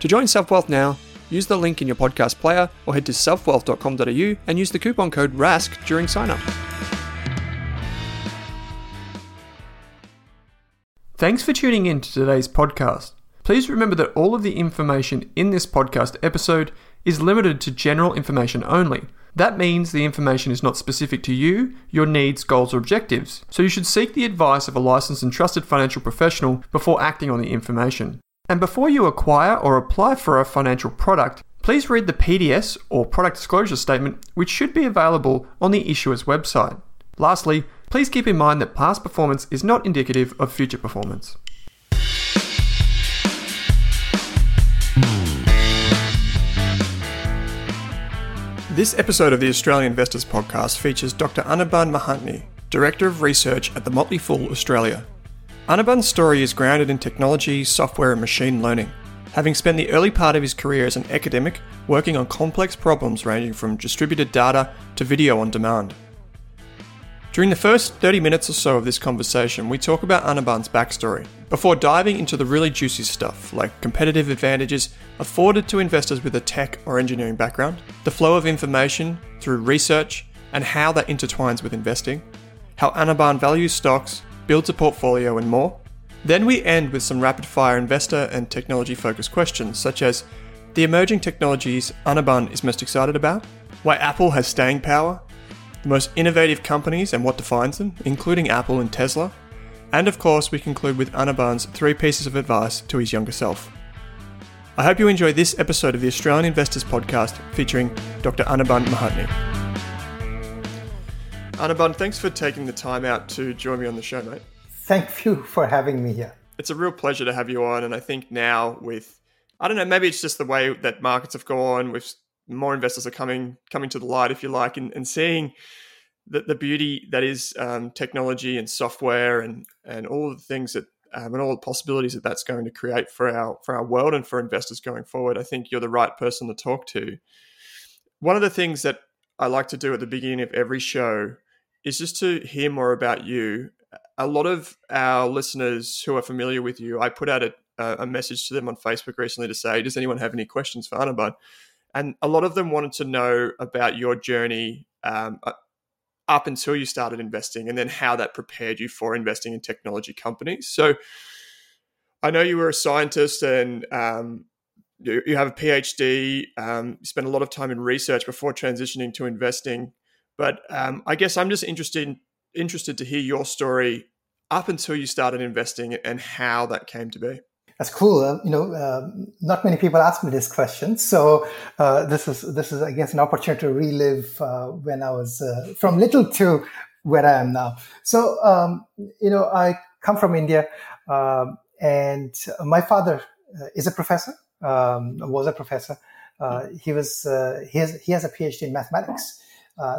To join SelfWealth now, use the link in your podcast player or head to selfwealth.com.au and use the coupon code RASK during sign up. Thanks for tuning in to today's podcast. Please remember that all of the information in this podcast episode is limited to general information only. That means the information is not specific to you, your needs, goals, or objectives, so you should seek the advice of a licensed and trusted financial professional before acting on the information. And before you acquire or apply for a financial product, please read the PDS or product disclosure statement, which should be available on the issuer's website. Lastly, please keep in mind that past performance is not indicative of future performance. This episode of the Australian Investors Podcast features Dr. Anirban Mahanti, Director of Research at the Motley Fool Australia. Anirban's story is grounded in technology, software, and machine learning, having spent the early part of his career as an academic working on complex problems ranging from distributed data to video on demand. During the first 30 minutes or so of this conversation, we talk about Anirban's backstory, before diving into the really juicy stuff like competitive advantages afforded to investors with a tech or engineering background, the flow of information through research, and how that intertwines with investing, how Anirban values stocks, builds a portfolio, and more. Then we end with some rapid fire investor and technology focused questions, such as the emerging technologies Anirban is most excited about, why Apple has staying power, the most innovative companies and what defines them, including Apple and Tesla. And of course, we conclude with Anirban's three pieces of advice to his younger self. I hope you enjoy this episode of the Australian Investors Podcast featuring Dr. Anirban Mahanti. Anirban, thanks for taking the time out to join me on the show, mate. Thank you for having me here. It's a real pleasure to have you on, and I think now with I don't know, maybe it's just the way that markets have gone. With more investors are coming coming to the light, if you like, and, and seeing the, the beauty that is um, technology and software and and all the things that um, and all the possibilities that that's going to create for our for our world and for investors going forward. I think you're the right person to talk to. One of the things that I like to do at the beginning of every show is just to hear more about you. A lot of our listeners who are familiar with you, I put out a, a message to them on Facebook recently to say, "Does anyone have any questions for Anirban?" and a lot of them wanted to know about your journey. Um, up until you started investing, and then how that prepared you for investing in technology companies. So, I know you were a scientist and um, you, you, have a PhD. Um, you spent a lot of time in research before transitioning to investing. But um, I guess I'm just interested interested to hear your story up until you started investing and how that came to be. That's cool. Uh, you know, uh, not many people ask me this question, so uh, this is this is, I guess, an opportunity to relive uh, when I was uh, from little to where I am now. So, um, you know, I come from India, um, and my father uh, is a professor. Um, was a professor. he was he has he has a PhD in mathematics.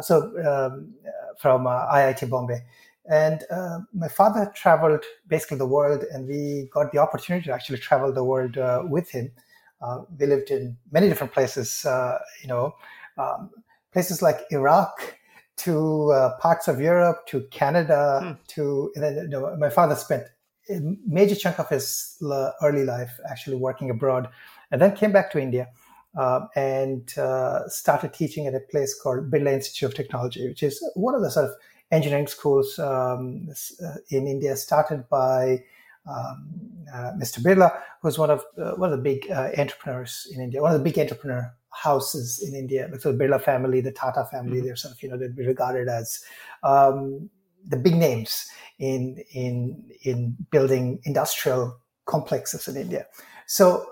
So um, from IIT Bombay. And uh, my father traveled basically the world, and we got the opportunity to actually travel the world uh, with him. Uh, we lived in many different places, uh, you know, um, places like Iraq to uh, parts of Europe to Canada hmm. to, and then you know, my father spent a major chunk of his early life actually working abroad, and then came back to India. Uh, and uh, started teaching at a place called Birla Institute of Technology, which is one of the sort of engineering schools um, uh, in India started by um, uh, Mr. Birla, who's one of uh, one of the big uh, entrepreneurs in India, one of the big entrepreneur houses in India. Like the Birla family, the Tata family, mm-hmm. they're sort of you know they'd be regarded as um, the big names in in in building industrial complexes in India. So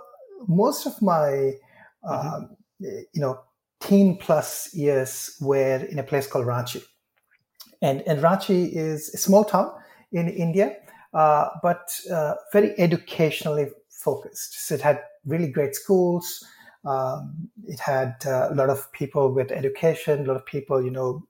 most of my. Um, you know teen plus years were in a place called Ranchi and, and Ranchi is a small town in India, uh, but uh, very educationally focused. So it had really great schools. Um, it had uh, a lot of people with education, a lot of people, you know,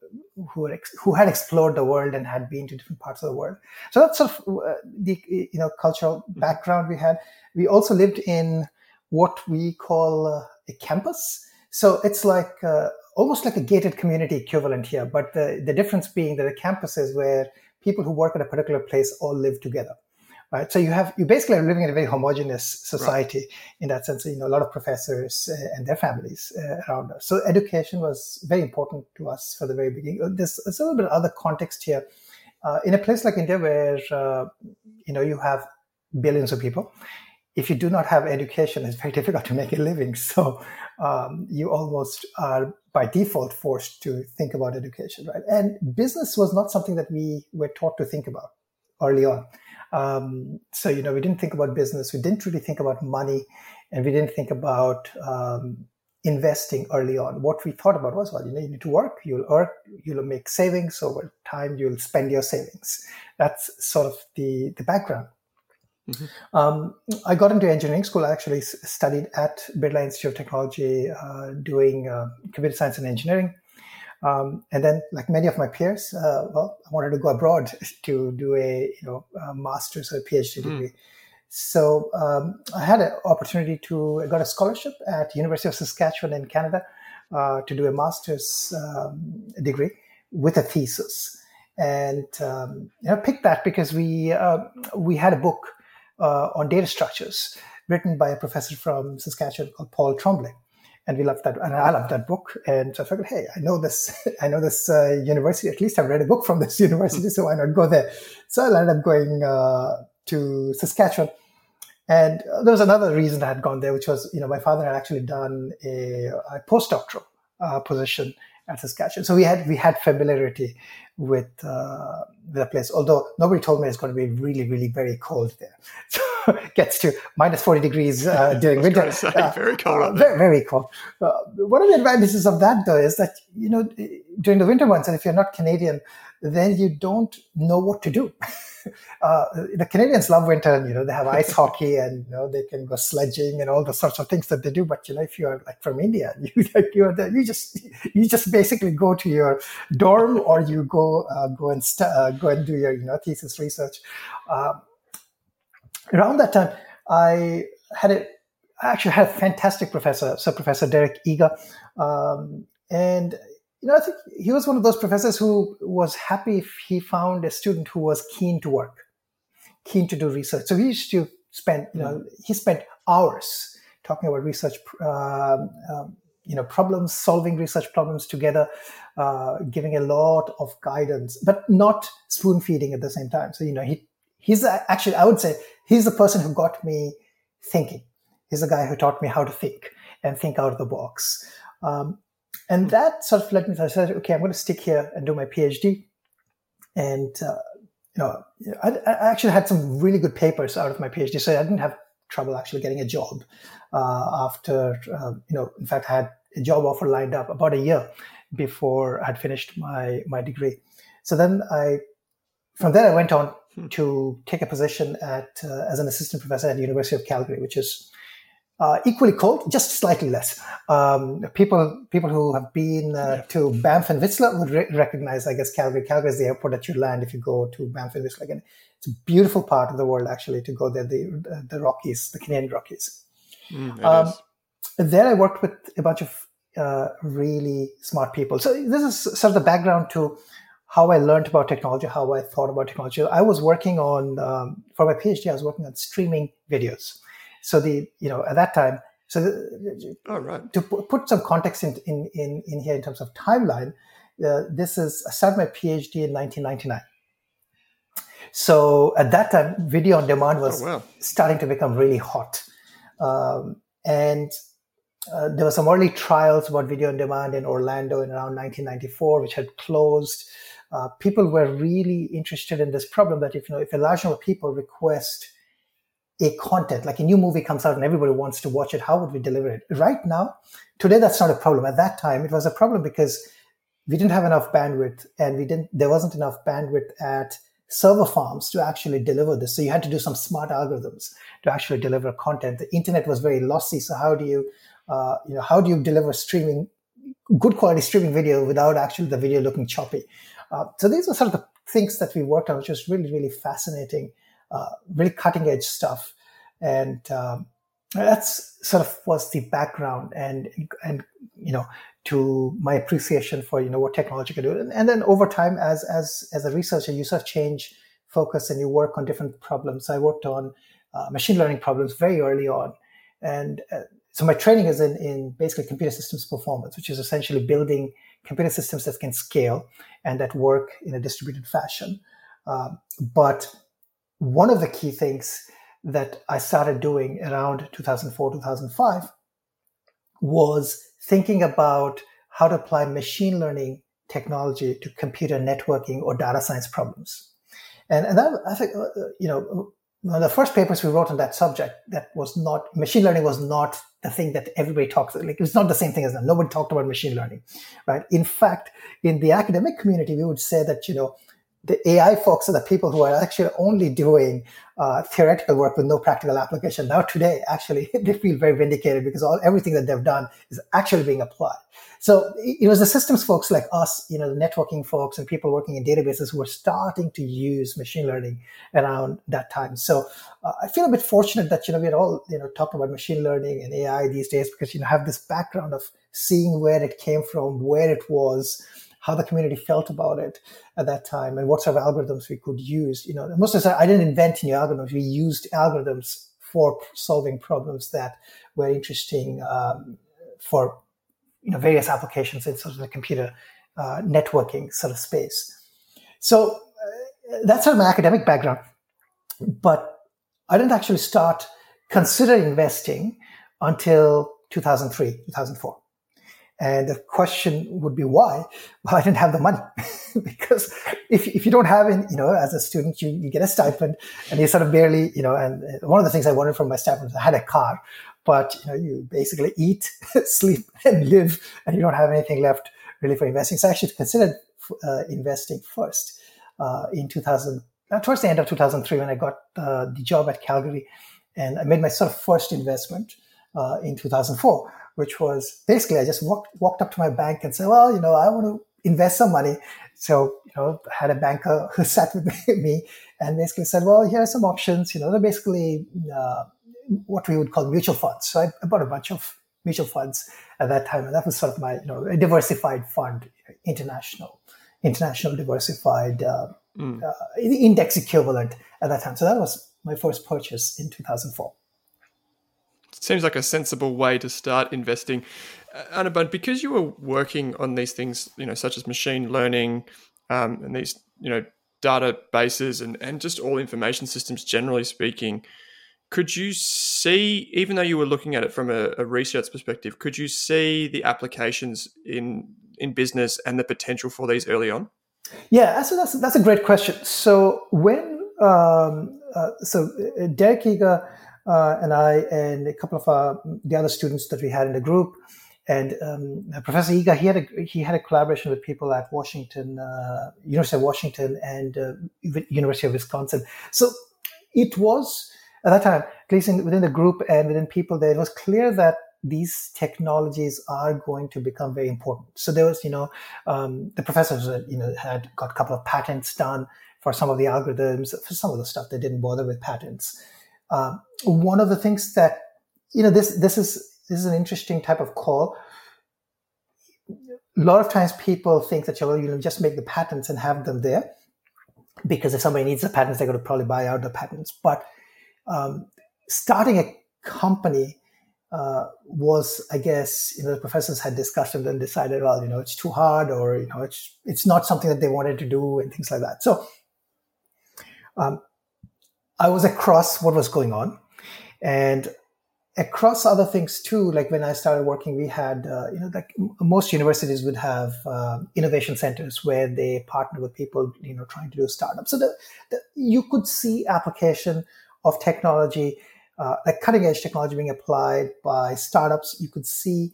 who had, ex- who had explored the world and had been to different parts of the world. So that's sort of uh, the you know cultural background we had. We also lived in what we call uh, a campus. So it's like uh, almost like a gated community equivalent here, but the, the difference being that a campus is where people who work at a particular place all live together. Right. So you have, you basically are living in a very homogeneous society right. in that sense, you know, a lot of professors uh, and their families uh, around us. So education was very important to us for the very beginning. There's, there's a little bit of other context here. Uh, in a place like India where, uh, you know, you have billions of people, if you do not have education, it's very difficult to make a living. So um, you almost are by default forced to think about education, right? And business was not something that we were taught to think about early on. Um, so, you know, we didn't think about business. We didn't really think about money and we didn't think about um, investing early on. What we thought about was, well, you know, you need to work, you'll earn, you'll make savings over time, you'll spend your savings. That's sort of the, the background. Mm-hmm. Um, I got into engineering school. I actually studied at Birla Institute of Technology, uh, doing uh, computer science and engineering. Um, and then, like many of my peers, uh, well, I wanted to go abroad to do a you know a master's or a PhD mm. degree. So um, I had an opportunity to I got a scholarship at University of Saskatchewan in Canada uh, to do a master's um, degree with a thesis and um, you know picked that because we uh, we had a book uh, on data structures written by a professor from Saskatchewan called Paul Tremblay. And we loved that, and I loved that book. And so I figured, hey, I know this, I know this uh, university. At least I've read a book from this university, so why not go there? So I ended up going uh, to Saskatchewan. And there was another reason I had gone there, which was, you know, my father had actually done a, a postdoctoral uh, position at Saskatchewan. So we had we had familiarity with uh, the place. Although nobody told me it's going to be really, really very cold there. So it gets to minus forty degrees uh, during winter. Say, uh, very cold. Uh, very, very cold. Uh, one of the advantages of that, though, is that you know during the winter months, and if you're not Canadian, then you don't know what to do. uh, the Canadians love winter, and you know, they have ice hockey and, you know, they can go sledging and all the sorts of things that they do. But, you know, if you're like from India, you, like, you're you just, you just basically go to your dorm or you go, uh, go and, st- uh, go and do your, you know, thesis research. Um, around that time, I had a, I actually had a fantastic professor, so Professor Derek Eager. Um, and you know, I think he was one of those professors who was happy if he found a student who was keen to work, keen to do research. So he used to spend, you know, he spent hours talking about research um, um, you know problems, solving research problems together, uh, giving a lot of guidance, but not spoon feeding at the same time. So you know he he's actually I would say he's the person who got me thinking. He's the guy who taught me how to think and think out of the box. Um, and that sort of led me to say, okay, I'm going to stick here and do my PhD. And, uh, you know, I, I, actually had some really good papers out of my PhD, so I didn't have trouble actually getting a job uh, after, uh, you know, in fact, I had a job offer lined up about a year before I'd finished my, my degree. So then I, from there, I went on hmm. to take a position at, uh, as an assistant professor at the University of Calgary, which is uh, equally cold, just slightly less. Um, people people who have been uh, to Banff and Whistler would re- recognize, I guess, Calgary. Calgary is the airport that you land if you go to Banff and Whistler. Again, it's a beautiful part of the world, actually, to go there. The the Rockies, the Canadian Rockies. Mm, um, there, I worked with a bunch of uh, really smart people. So this is sort of the background to how I learned about technology, how I thought about technology. I was working on um, for my PhD. I was working on streaming videos. So the you know at that time, so the, right. to put some context in in in, in here in terms of timeline, uh, this is I started my PhD in 1999. So at that time, video on demand was oh, wow. starting to become really hot, um, and uh, there were some early trials about video on demand in Orlando in around 1994, which had closed. Uh, people were really interested in this problem that if you know if a large number of people request a content, like a new movie comes out and everybody wants to watch it, how would we deliver it? Right now, today that's not a problem. At that time, it was a problem because we didn't have enough bandwidth and we didn't there wasn't enough bandwidth at server farms to actually deliver this. So you had to do some smart algorithms to actually deliver content. The internet was very lossy. So how do you uh, you know how do you deliver streaming good quality streaming video without actually the video looking choppy? Uh, so these are sort of the things that we worked on, which was really, really fascinating uh, really cutting edge stuff. And um, that's sort of was the background and, and, you know, to my appreciation for, you know, what technology can do. And, and then over time, as, as, as a researcher, you sort of change focus and you work on different problems. I worked on uh, machine learning problems very early on. And uh, so my training is in, in basically computer systems performance, which is essentially building computer systems that can scale and that work in a distributed fashion. Uh, but one of the key things that I started doing around 2004, 2005 was thinking about how to apply machine learning technology to computer networking or data science problems. And, and that, I think, uh, uh, you know, one of the first papers we wrote on that subject, that was not, machine learning was not the thing that everybody talks about. Like, it's not the same thing as that. Nobody talked about machine learning, right? In fact, in the academic community, we would say that, you know, the AI folks are the people who are actually only doing uh, theoretical work with no practical application. Now today, actually, they feel very vindicated because all everything that they've done is actually being applied. So it was the systems folks like us, you know, the networking folks and people working in databases who were starting to use machine learning around that time. So uh, I feel a bit fortunate that, you know, we're all, you know, talking about machine learning and AI these days because, you know, have this background of seeing where it came from, where it was, how the community felt about it at that time and what sort of algorithms we could use. You know, most of I didn't invent new algorithms. We used algorithms for solving problems that were interesting um, for you know various applications in sort of the computer uh, networking sort of space. So uh, that's sort of my academic background, but I didn't actually start considering investing until 2003, 2004. And the question would be why? Well, I didn't have the money because if, if you don't have it, you know, as a student, you, you get a stipend and you sort of barely, you know, and one of the things I wanted from my stipend was I had a car, but you know, you basically eat, sleep and live and you don't have anything left really for investing. So I actually considered uh, investing first uh, in 2000, uh, towards the end of 2003 when I got uh, the job at Calgary and I made my sort of first investment uh, in 2004 which was basically I just walked walked up to my bank and said, well, you know, I want to invest some money. So, you know, I had a banker who sat with me and basically said, well, here are some options. You know, they're basically uh, what we would call mutual funds. So I, I, bought a bunch of mutual funds at that time, and that was sort of my, you know, a diversified fund, international, international diversified uh, mm. uh, index equivalent at that time. So that was my first purchase in 2004. Seems like a sensible way to start investing. uh, Anirban, because you were working on these things, you know, such as machine learning um, and these, you know, databases and, and just all information systems, generally speaking, could you see, even though you were looking at it from a, a research perspective, could you see the applications in in business and the potential for these early on? Yeah, so that's that's a great question. So when um, uh, so uh, Derek Eager uh, and I and a couple of uh, the other students that we had in the group, and um, Professor Eager, he had a he had a collaboration with people at Washington, uh, University of Washington, and uh, University of Wisconsin. So it was at that time, at least in, within the group and within people, there it was clear that these technologies are going to become very important. So there was, you know, um, the professors, you know, had got a couple of patents done for some of the algorithms, for some of the stuff they didn't bother with patents. Um, one of the things that, you know, this this is this is an interesting type of call. A lot of times people think that you know, you just make the patents and have them there, because if somebody needs the patents, they're going to probably buy out the patents. But um, starting a company uh, was, I guess, you know, the professors had discussed and then decided, well, you know, it's too hard, or you know, it's it's not something that they wanted to do, and things like that. So, um, I was across what was going on, and across other things too. Like when I started working, we had, uh, you know, like most universities would have uh, innovation centers where they partner with people, you know, trying to do startups. So the, the, you could see application of technology uh, like cutting edge technology being applied by startups, you could see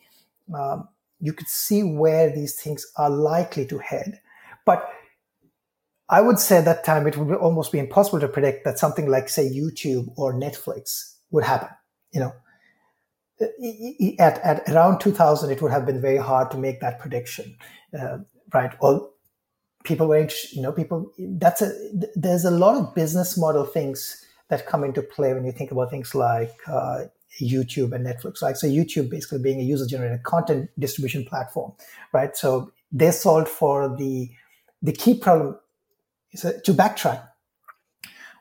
um, you could see where these things are likely to head. But I would say at that time it would almost be impossible to predict that something like say YouTube or Netflix would happen. You know, at, at around 2000, it would have been very hard to make that prediction, uh, right? All people were, you know, people. That's a there's a lot of business model things that come into play when you think about things like uh, YouTube and Netflix. Like, so YouTube basically being a user generated content distribution platform, right? So they solved for the the key problem. So to backtrack,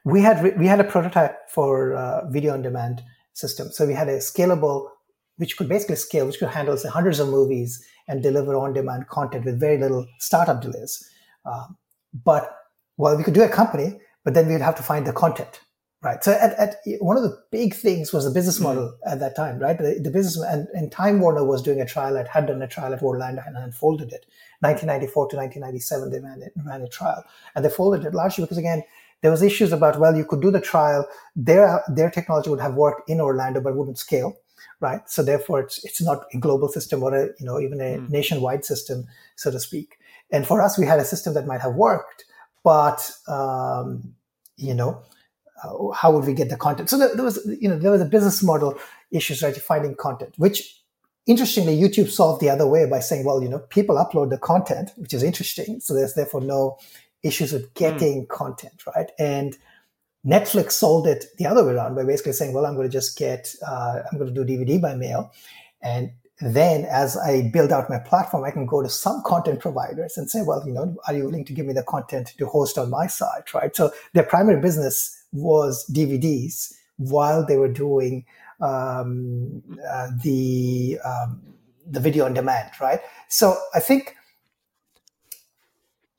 we had we had a prototype for uh, video on demand system. So we had a scalable, which could basically scale, which could handle say, hundreds of movies and deliver on demand content with very little startup delays. Uh, but well, we could do a company, but then we'd have to find the content Right. So at, at, one of the big things was the business mm-hmm. model mm. at that time, right? The, the, business and, and Time Warner was doing a trial at, had done a trial at Orlando and unfolded it. 1994 to 1997, they ran, it, ran a trial and they folded it largely because again, there was issues about, well, you could do the trial. Their, their technology would have worked in Orlando, but wouldn't scale. Right. So therefore it's, it's not a global system or a, you know, even a mm. nationwide system, so to speak. And for us, we had a system that might have worked, but, um, you know, uh, how would we get the content? So there, there, was, you know, there was a business model issues, right? Finding content, which interestingly, YouTube solved the other way by saying, well, you know, people upload the content, which is interesting. So there's therefore no issues with getting mm. content, right? And Netflix sold it the other way around by basically saying, well, I'm going to just get, uh, I'm going to do DVD by mail. And then as I build out my platform, I can go to some content providers and say, well, you know, are you willing to give me the content to host on my site, right? So their primary business was DVDs while they were doing um, uh, the um, the video on demand, right? So I think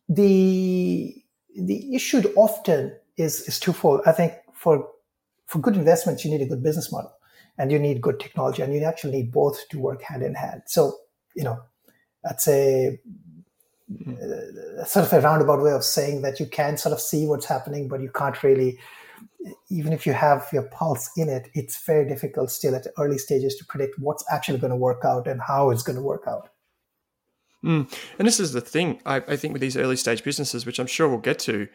the the issue often is is twofold. I think for for good investments, you need a good business model, and you need good technology, and you actually need both to work hand in hand. So you know, that's a uh, sort of a roundabout way of saying that you can sort of see what's happening, but you can't really even if you have your pulse in it, it's very difficult still at early stages to predict what's actually going to work out and how it's going to work out. Mm. And this is the thing, I, I, think, with these early stage businesses, which I'm sure we'll get to.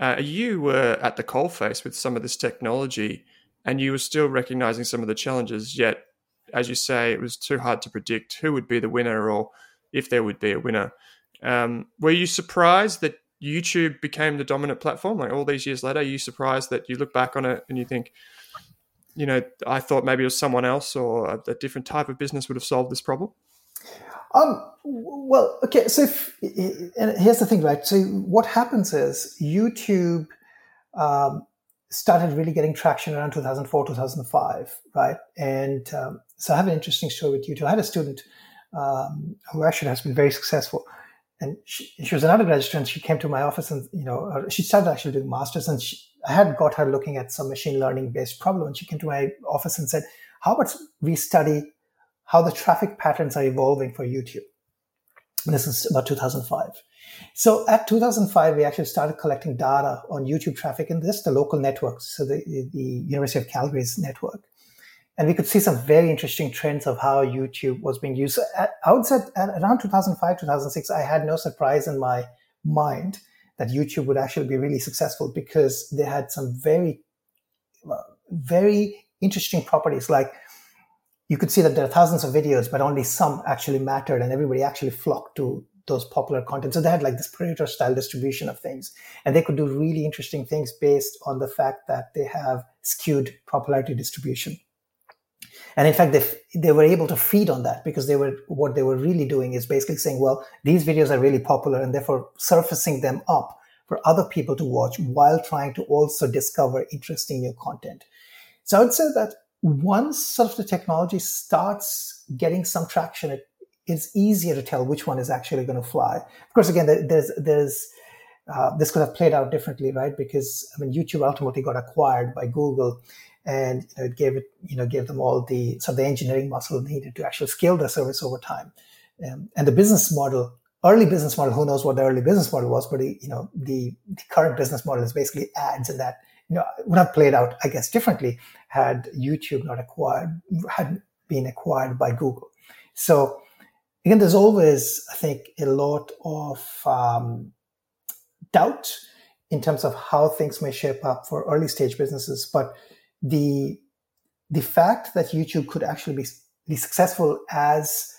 Uh, you were at the coalface with some of this technology, and you were still recognizing some of the challenges. Yet, as you say, it was too hard to predict who would be the winner or if there would be a winner. Um, were you surprised that YouTube became the dominant platform? Like all these years later, are you surprised that you look back on it and you think, you know, I thought maybe it was someone else or a, a different type of business would have solved this problem? Um, well, okay. So, if, here's the thing, right? So, what happens is YouTube um, started really getting traction around 2004, 2005, right? And um, so, I have an interesting story with YouTube. I had a student um, who actually has been very successful. And she, she, was an undergraduate student. She came to my office and, you know, uh, she started actually doing masters and she, I had got her looking at some machine learning based problem. And she came to my office and said, how about we study how the traffic patterns are evolving for YouTube? And this is about 2005. So at 2005, we actually started collecting data on YouTube traffic and this, the local networks. So the, the University of Calgary's network. And we could see some very interesting trends of how YouTube was being used. At, I would say at around 2005, 2006, I had no surprise in my mind that YouTube would actually be really successful because they had some very, very interesting properties. Like you could see that there are thousands of videos, but only some actually mattered and everybody actually flocked to those popular content. So they had like this Pareto style distribution of things and they could do really interesting things based on the fact that they have skewed popularity distribution. And in fact, they, they were able to feed on that because they were, what they were really doing is basically saying, well, these videos are really popular and therefore surfacing them up for other people to watch while trying to also discover interesting new content. So I would say that once sort of the technology starts getting some traction, it's easier to tell which one is actually going to fly. Of course, again, there's, there's, uh, this could have played out differently, right? Because I mean, YouTube ultimately got acquired by Google, and you know, it gave it, you know, gave them all the sort of the engineering muscle needed to actually scale their service over time. Um, and the business model, early business model, who knows what the early business model was, but you know, the, the current business model is basically ads, and that you know would have played out, I guess, differently had YouTube not acquired, had been acquired by Google. So again, there's always, I think, a lot of um, doubt in terms of how things may shape up for early stage businesses, but the the fact that YouTube could actually be, be successful as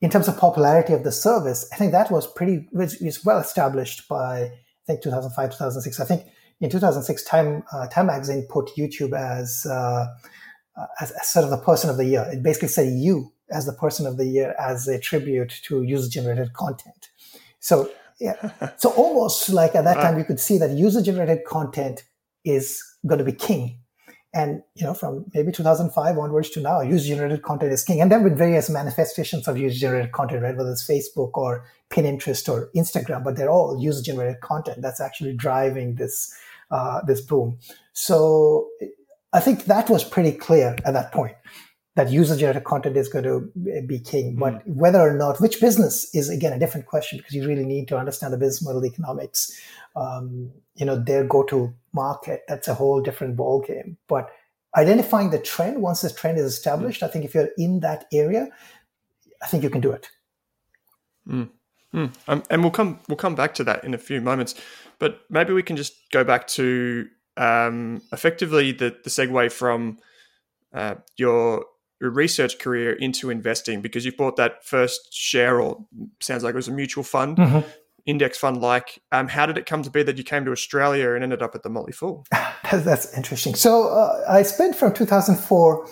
in terms of popularity of the service, I think that was pretty was, was well established by I think 2005 2006. I think in 2006 Time uh, Time magazine put YouTube as, uh, as, as sort of the person of the year. It basically said you as the person of the year as a tribute to user generated content. So yeah, so almost like at that time you could see that user generated content is going to be king and you know, from maybe 2005 onwards to now, user-generated content is king. And there have been various manifestations of user-generated content, right? Whether it's Facebook or Pinterest or Instagram, but they're all user-generated content that's actually driving this uh, this boom. So I think that was pretty clear at that point that user-generated content is going to be king. Mm-hmm. But whether or not, which business is again a different question because you really need to understand the business model, economics, um, you know, their go-to market. That's a whole different ball game. But identifying the trend, once this trend is established, I think if you're in that area, I think you can do it. Mm. Mm. Um, and we'll come we'll come back to that in a few moments, but maybe we can just go back to um, effectively the the segue from uh, your research career into investing because you bought that first share or sounds like it was a mutual fund mm-hmm index fund like. Um, how did it come to be that you came to Australia and ended up at the Motley Fool? That's interesting. So uh, I spent from 2004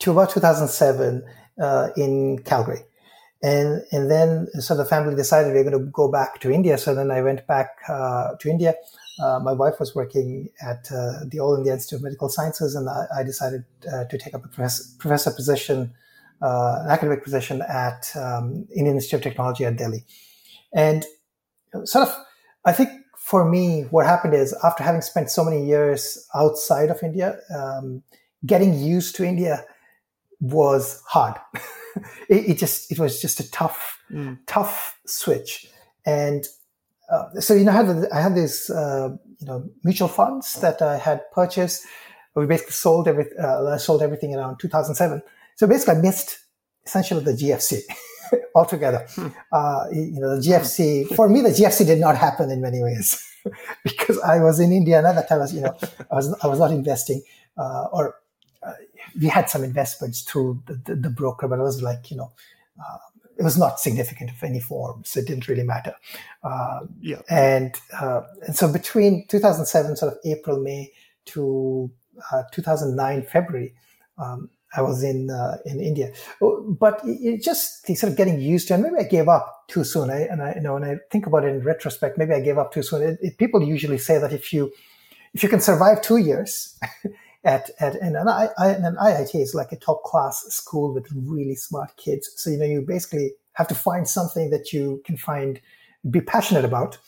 to about 2007 uh, in Calgary. And, and then so the family decided we are going to go back to India. So then I went back uh, to India. Uh, my wife was working at uh, the All India Institute of Medical Sciences, and I, I decided uh, to take up a professor, professor position, an academic position at um, Indian Institute of Technology at Delhi. And sort of, I think for me, what happened is after having spent so many years outside of India, um, getting used to India was hard. it, it, just, it was just a tough, mm. tough switch. And uh, so, you know, I had, I had these, uh, you know, mutual funds that I had purchased. We basically sold every, uh, sold everything around 2007. So basically I missed essentially the GFC. altogether. Hmm. Uh, you know, the GFC, for me, the GFC did not happen in many ways because I was in India and at that time, I was, you know, I was, I was not investing, uh, or uh, we had some investments through the, the, the, broker, but it was like, you know, uh, it was not significant of any form, so it didn't really matter. Uh, yeah. And, uh, and so between 2007, sort of April, May to 2009, February, um, I was in uh, in India, oh, but it just sort of getting used to, and maybe I gave up too soon. I, and I, you know, when I think about it in retrospect, maybe I gave up too soon. It, it, people usually say that if you if you can survive two years at, at and an, I, an IIT is like a top class school with really smart kids. So, you know, you basically have to find something that you can find, be passionate about.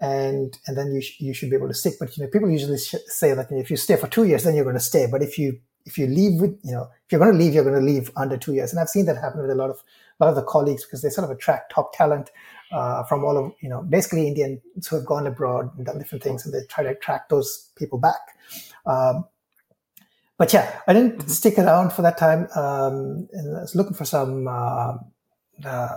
And, and then you, sh- you should be able to stick. But, you know, people usually sh- say that you know, if you stay for two years, then you're going to stay. But if you, if you leave with, you know, if you're going to leave, you're going to leave under two years. And I've seen that happen with a lot of, a lot of the colleagues because they sort of attract top talent uh, from all of, you know, basically Indians who have gone abroad and done different things and they try to attract those people back. Um, but yeah, I didn't mm-hmm. stick around for that time. Um, and I was looking for some uh, uh,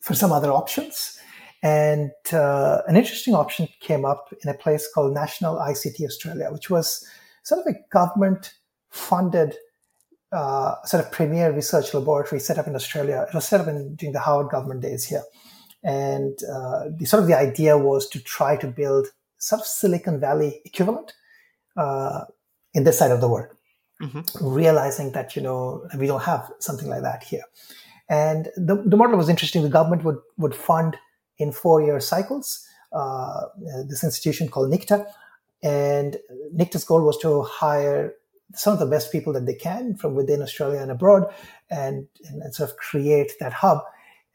for some other options, and uh, an interesting option came up in a place called National ICT Australia, which was sort of a government funded uh, sort of premier research laboratory set up in Australia. It was set up in, during the Howard government days here, and uh, the sort of the idea was to try to build sort of Silicon Valley equivalent uh, in this side of the world mm-hmm. realizing that you know we don't have something like that here. And the, the model was interesting. The government would would fund in four year cycles uh, this institution called NICTA, and NICTA's goal was to hire some of the best people that they can from within Australia and abroad, and, and sort of create that hub.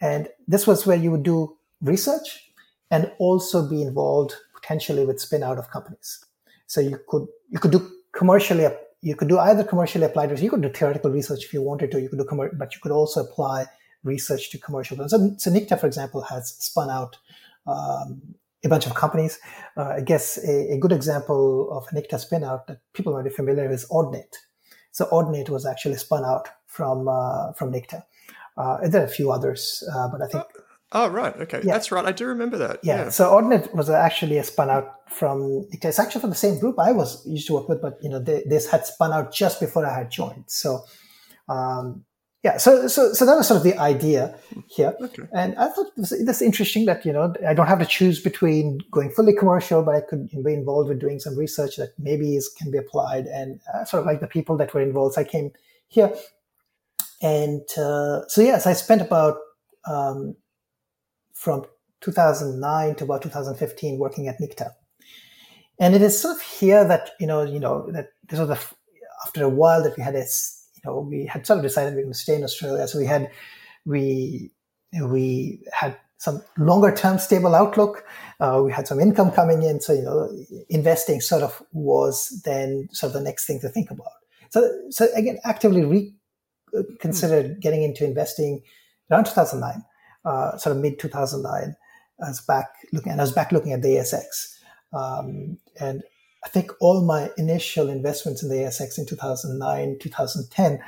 And this was where you would do research and also be involved potentially with spin out of companies. So you could you could do commercially you could do either commercially applied research. You could do theoretical research if you wanted to. You could do commer- but you could also apply research to commercial. So, so NICTA, for example, has spun out um, a bunch of companies. Uh, I guess a, a, good example of a NICTA spin out that people might be familiar with is Audinate. So Audinate was actually spun out from uh, from NICTA. Uh, there are a few others, uh, but I think Oh, right. Okay. Yeah. That's right. I do remember that. Yeah. yeah. So Audinate was actually a spun out from, it's actually from the same group I was used to work with, but, you know, they, this had spun out just before I had joined. So, um, yeah, so, so, so that was sort of the idea here. Okay. And I thought this, this interesting that, you know, I don't have to choose between going fully commercial, but I could be involved with doing some research that maybe is, can be applied and uh, sort of like the people that were involved. So I came here. And, uh, so yes, I spent about, um, from 2009 to about 2015 working at NICTA. And it is sort of here that, you know, you know, that this was the, after a while that we had this, you know, we had sort of decided we were going to stay in Australia. So we had, we, we had some longer term stable outlook. Uh, we had some income coming in. So, you know, investing sort of was then sort of the next thing to think about. So, so again, actively reconsidered mm. getting into investing around 2009 uh, sort of mid 2009. I was back looking, and I was back looking at the ASX, um, and I think all my initial investments in the ASX in 2009, 2010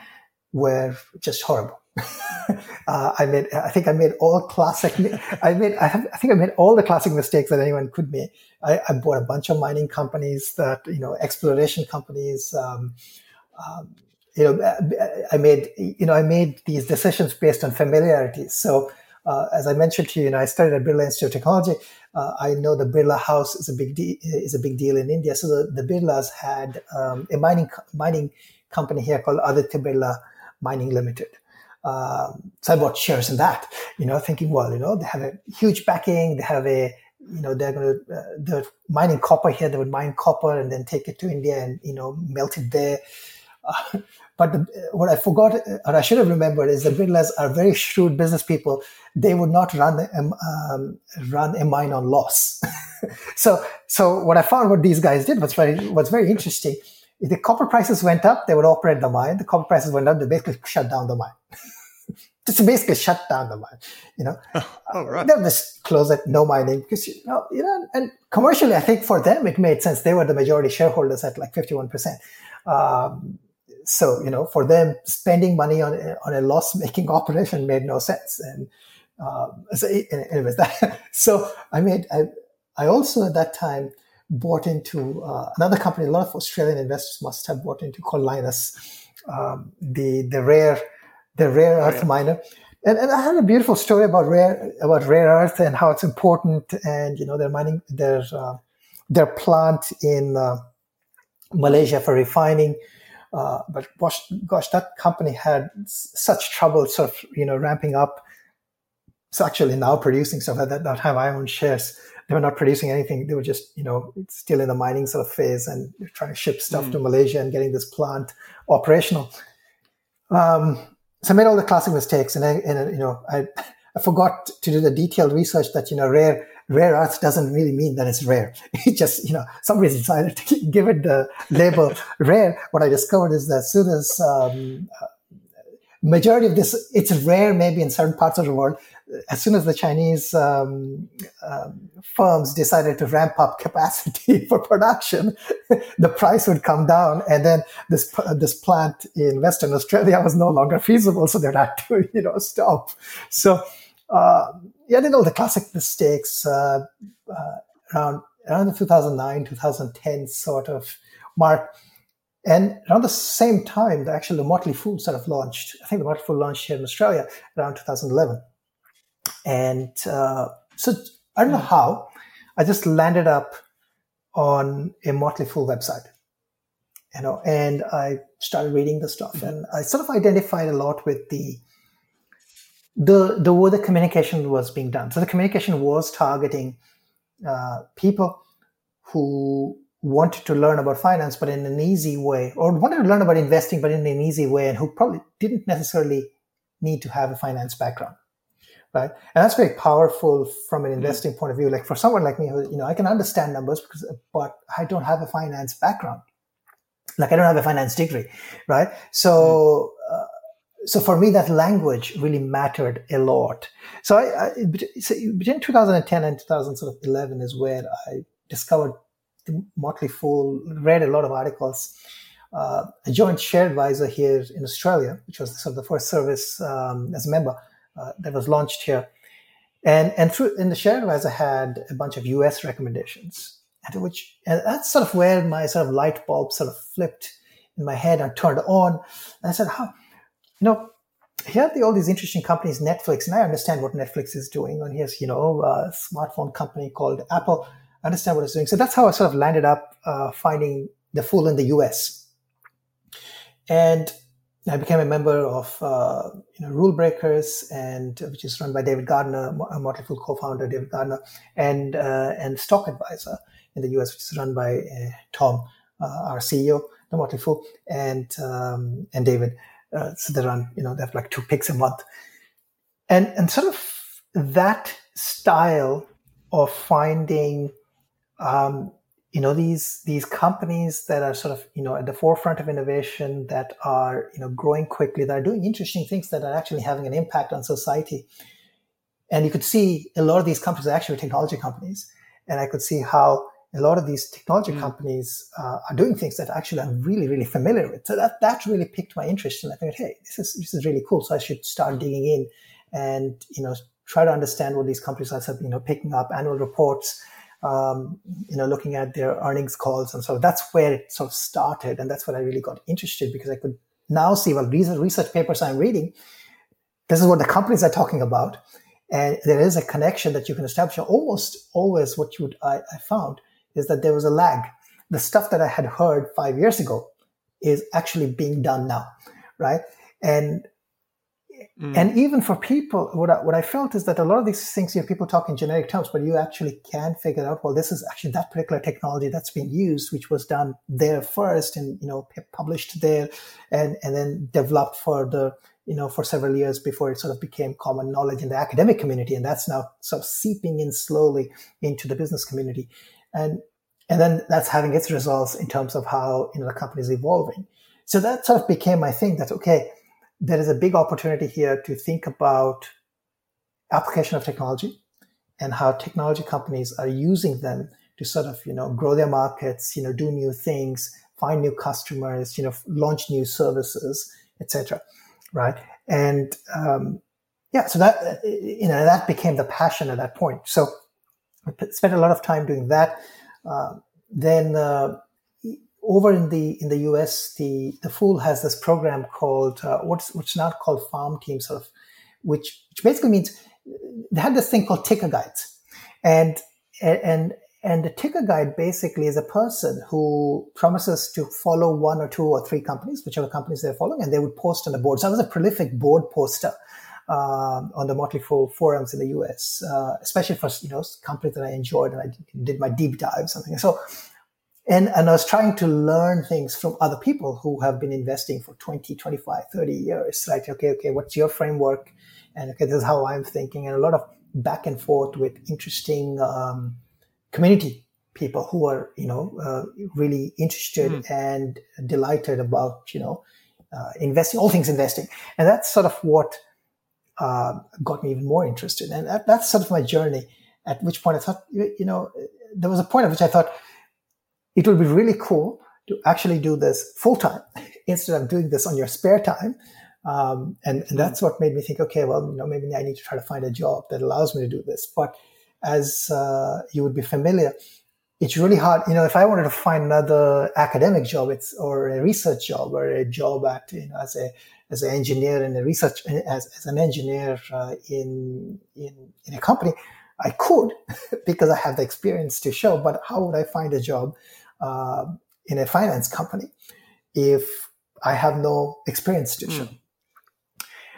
were just horrible. uh, I made, I think I made all classic, I made, I, have, I, think I made all the classic mistakes that anyone could make. I, I bought a bunch of mining companies that, you know, exploration companies, um, um, you know, I made, you know, I made these decisions based on familiarity. So uh, as I mentioned to you, you know, I studied at Birla Institute of Technology. Uh, I know the Birla House is a big de- is a big deal in India. So the, the Birlas had um, a mining mining company here called Aditya Birla Mining Limited. Um, so I bought shares in that, you know, thinking, well, you know, they have a huge backing. They have a, you know, they're going to, uh, they're mining copper here. They would mine copper and then take it to India and, you know, melt it there. Uh, but the, what I forgot, or I should have remembered, is the Birlas are very shrewd business people. They would not run um, um, run a mine on loss. so, so what I found, what these guys did was very was very interesting. If the copper prices went up, they would operate the mine. The copper prices went up, they basically shut down the mine. just basically shut down the mine. You know, oh, right. they'll just close it, no mining because you know, you know, and commercially, I think for them it made sense. They were the majority shareholders at like fifty one percent. Um, so you know for them spending money on on a loss making operation made no sense. And um, so anyways that, so i made I, I also at that time bought into uh, another company a lot of australian investors must have bought into called Lynas um, the the rare the rare earth oh, yeah. miner. And, and I had a beautiful story about rare about rare earth and how it's important and you know they're mining their uh, their plant in uh, Malaysia for refining uh, but gosh, gosh, that company had such trouble sort of, you know, ramping up It's actually now producing stuff at that, that time I own shares. They were not producing anything. They were just, you know, still in the mining sort of phase and trying to ship stuff mm. to Malaysia and getting this plant operational. Um, so I made all the classic mistakes, and, I, and you know, I, I forgot to do the detailed research that you know, rare rare earth doesn't really mean that it's rare. It just you know, somebody decided to give it the label rare. What I discovered is that as soon as um, majority of this, it's rare maybe in certain parts of the world. As soon as the Chinese um, um, firms decided to ramp up capacity for production, the price would come down, and then this this plant in Western Australia was no longer feasible, so they had to you know stop. So uh, yeah, did all the classic mistakes uh, uh, around around the 2009 2010 sort of mark and around the same time, the actual the Motley Fool sort of launched. I think the Motley Fool launched here in Australia around 2011. And uh, so I don't know how, I just landed up on a Motley Fool website, you know, and I started reading the stuff, mm-hmm. and I sort of identified a lot with the the the way the communication was being done. So the communication was targeting uh, people who wanted to learn about finance, but in an easy way, or wanted to learn about investing, but in an easy way, and who probably didn't necessarily need to have a finance background. Right. And that's very powerful from an investing mm-hmm. point of view. Like for someone like me, who, you know, I can understand numbers because, but I don't have a finance background. Like I don't have a finance degree. Right. So, uh, so for me, that language really mattered a lot. So I, I between 2010 and 2011 is where I discovered the Motley Fool, read a lot of articles. Uh, I joined ShareAdvisor here in Australia, which was sort of the first service um, as a member uh, that was launched here. And and through in the ShareAdvisor had a bunch of US recommendations, and which and that's sort of where my sort of light bulb sort of flipped in my head and turned on. And I said, "How, you know, here are the, all these interesting companies, Netflix, and I understand what Netflix is doing. And here's, you know, a smartphone company called Apple I understand what it's doing. So that's how I sort of landed up uh, finding the Fool in the US. And I became a member of uh, you know Rule Breakers, and which is run by David Gardner, a Motley Fool co-founder David Gardner, and uh, and Stock Advisor in the US, which is run by uh, Tom, uh, our CEO, the Motley Fool, and um, and David. Uh, so they run, you know, they have like two picks a month, and and sort of that style of finding um, you know these these companies that are sort of you know at the forefront of innovation that are you know growing quickly that are doing interesting things that are actually having an impact on society. And you could see a lot of these companies are actually technology companies. And i could see how a lot of these technology mm. companies uh, are doing things that actually i'm really really familiar with so that that really piqued my interest and i thought hey this is this is really cool so i should start digging in and you know try to understand what these companies are you know picking up annual reports um, you know, looking at their earnings calls. And so that's where it sort of started. And that's when I really got interested because I could now see, well, these are research papers I'm reading. This is what the companies are talking about. And there is a connection that you can establish. Almost always what you would, I, I found is that there was a lag. The stuff that I had heard five years ago is actually being done now, right? And Mm. And even for people, what I, what I felt is that a lot of these things, you know, people talk in generic terms, but you actually can figure out, well, this is actually that particular technology that's being used, which was done there first and, you know, published there and, and then developed for the, you know, for several years before it sort of became common knowledge in the academic community. And that's now sort of seeping in slowly into the business community. And, and then that's having its results in terms of how, you know, the company is evolving. So that sort of became my thing that, okay, there is a big opportunity here to think about application of technology and how technology companies are using them to sort of you know grow their markets you know do new things find new customers you know launch new services etc right and um, yeah so that you know that became the passion at that point so spent a lot of time doing that. Uh, then uh, over in the in the US, the the Fool has this program called uh, what's what's now called Farm Team, sort of, which which basically means they had this thing called ticker guides, and and and the ticker guide basically is a person who promises to follow one or two or three companies, whichever companies they're following, and they would post on the board. So I was a prolific board poster um, on the Motley Fool forums in the US, uh, especially for you know companies that I enjoyed and I did my deep dive something. So, and and I was trying to learn things from other people who have been investing for 20, 25, 30 years. Like, okay, okay, what's your framework? And okay, this is how I'm thinking, and a lot of back and forth with interesting um, community people who are you know uh, really interested mm. and delighted about you know uh, investing all things investing and that's sort of what uh, got me even more interested and that, that's sort of my journey at which point i thought you know there was a point at which i thought it would be really cool to actually do this full time instead of doing this on your spare time um, and, and that's what made me think okay well you know maybe i need to try to find a job that allows me to do this but as uh, you would be familiar it's really hard. You know, if I wanted to find another academic job, it's or a research job or a job at you know as a as an engineer in a research as, as an engineer uh, in in in a company, I could because I have the experience to show. But how would I find a job uh, in a finance company if I have no experience to show? Mm.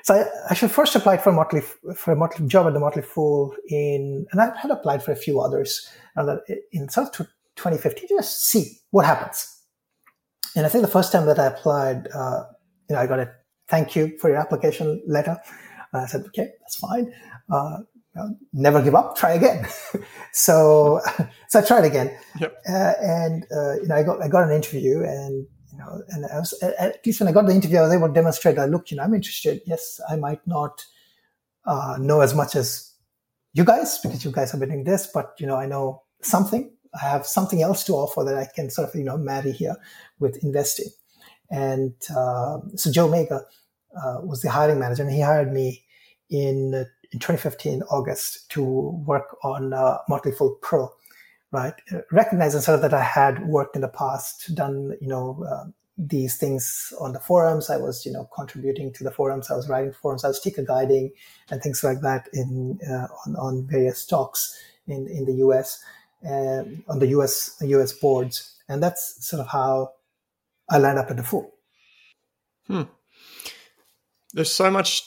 So I should first applied for a Motley for a Motley job at the Motley Fool in, and I had applied for a few others in sort of 2015 just see what happens. And I think the first time that I applied, uh, you know, I got a thank you for your application letter. I said, okay, that's fine. Uh, never give up. Try again. so, so I tried again, yep. uh, and uh, you know, I got I got an interview, and you know, and I was at least when I got the interview, I was able to demonstrate. I look, you know, I'm interested. Yes, I might not uh, know as much as you guys because you guys have been doing this, but you know, I know something. I have something else to offer that I can sort of you know marry here with investing. And uh, so Joe Magyer uh, was the hiring manager, and he hired me in in 2015 August to work on uh, Motley Fool Pro, right? Recognizing sort of that I had worked in the past, done you know uh, these things on the forums. I was, you know, contributing to the forums. I was writing forums. I was ticker guiding and things like that in uh, on, on various talks in in the US uh, on the US US boards, and that's sort of how I land up at the Fool. Hmm. There's so much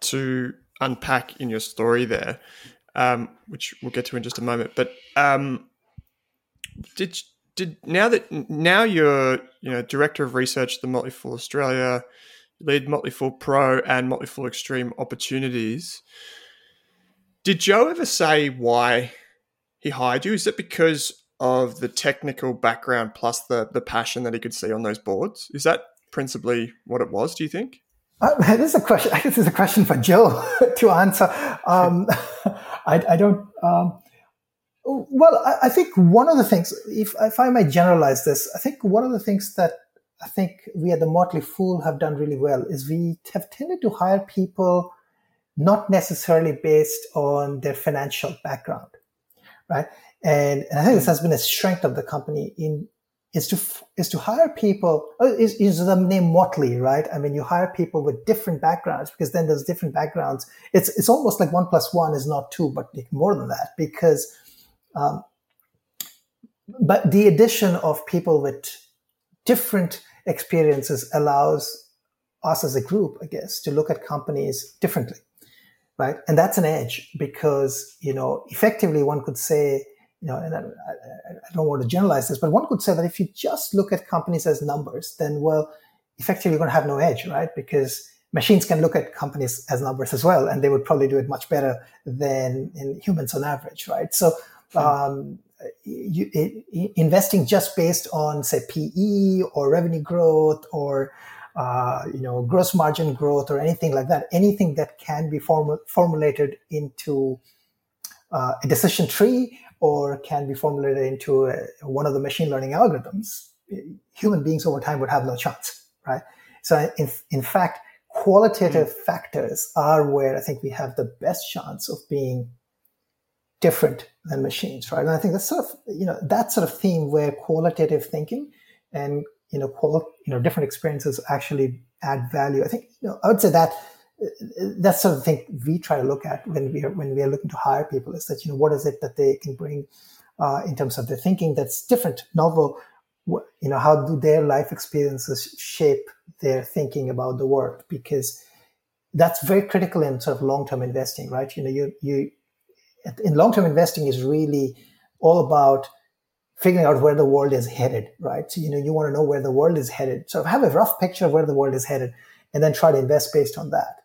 to unpack in your story there, um, which we'll get to in just a moment. But um, did did now that now you're you know director of research at the Motley Fool Australia, lead Motley Fool Pro and Motley Fool Extreme Opportunities. Did Joe ever say why he hired you? Is it because of the technical background plus the the passion that he could see on those boards? Is that principally what it was? Do you think? Uh, this is a question. This is a question for Joe to answer. Um, I, I, don't. Um, well, I, I, think one of the things, if, if I may generalize this, I think one of the things that I think we at the Motley Fool have done really well is we have tended to hire people not necessarily based on their financial background, right? And, and I think this has been a strength of the company in is to is to hire people oh, is, is the name motley right i mean you hire people with different backgrounds because then there's different backgrounds it's it's almost like one plus one is not two but more than that because um, but the addition of people with different experiences allows us as a group, I guess, to look at companies differently, right? And that's an edge because, you know, effectively one could say, you know, and I, I, don't want to generalize this, but one could say that if you just look at companies as numbers, then, well, effectively you're going to have no edge, right? Because machines can look at companies as numbers as well, and they would probably do it much better than in humans on average, right? So um, you, it, investing just based on say PE or revenue growth or uh, you know gross margin growth or anything like that, anything that can be form- formulated into uh, a decision tree or can be formulated into a, one of the machine learning algorithms, human beings over time would have no chance, right? So in, in fact, qualitative mm. factors are where I think we have the best chance of being different than machines, right? And I think that's sort of, you know, that sort of theme where qualitative thinking and, you know, qual, you know, different experiences actually add value. I think, you know, I would say that that's sort of the thing we try to look at when we are, when we are looking to hire people is that, you know, what is it that they can bring, uh, in terms of their thinking that's different, novel, you know, how do their life experiences shape their thinking about the world? Because, that's very critical in sort of long-term investing, right? You know, you you in long-term investing is really all about figuring out where the world is headed, right? So you know, you want to know where the world is headed. So have a rough picture of where the world is headed, and then try to invest based on that,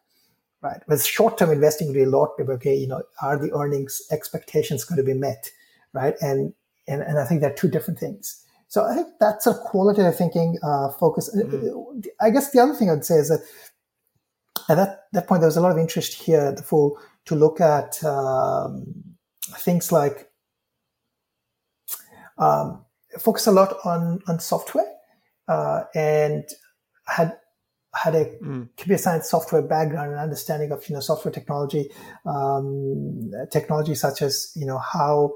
right? With short-term investing, lot of okay, you know, are the earnings expectations going to be met, right? And and and I think they're two different things. So I think that's a qualitative thinking uh, focus. Mm-hmm. I guess the other thing I'd say is that at that, that point, there was a lot of interest here at the Fool to look at um, things like um, focus a lot on on software uh, and had had a mm. computer science software background and understanding of you know software technology, um, technology such as you know how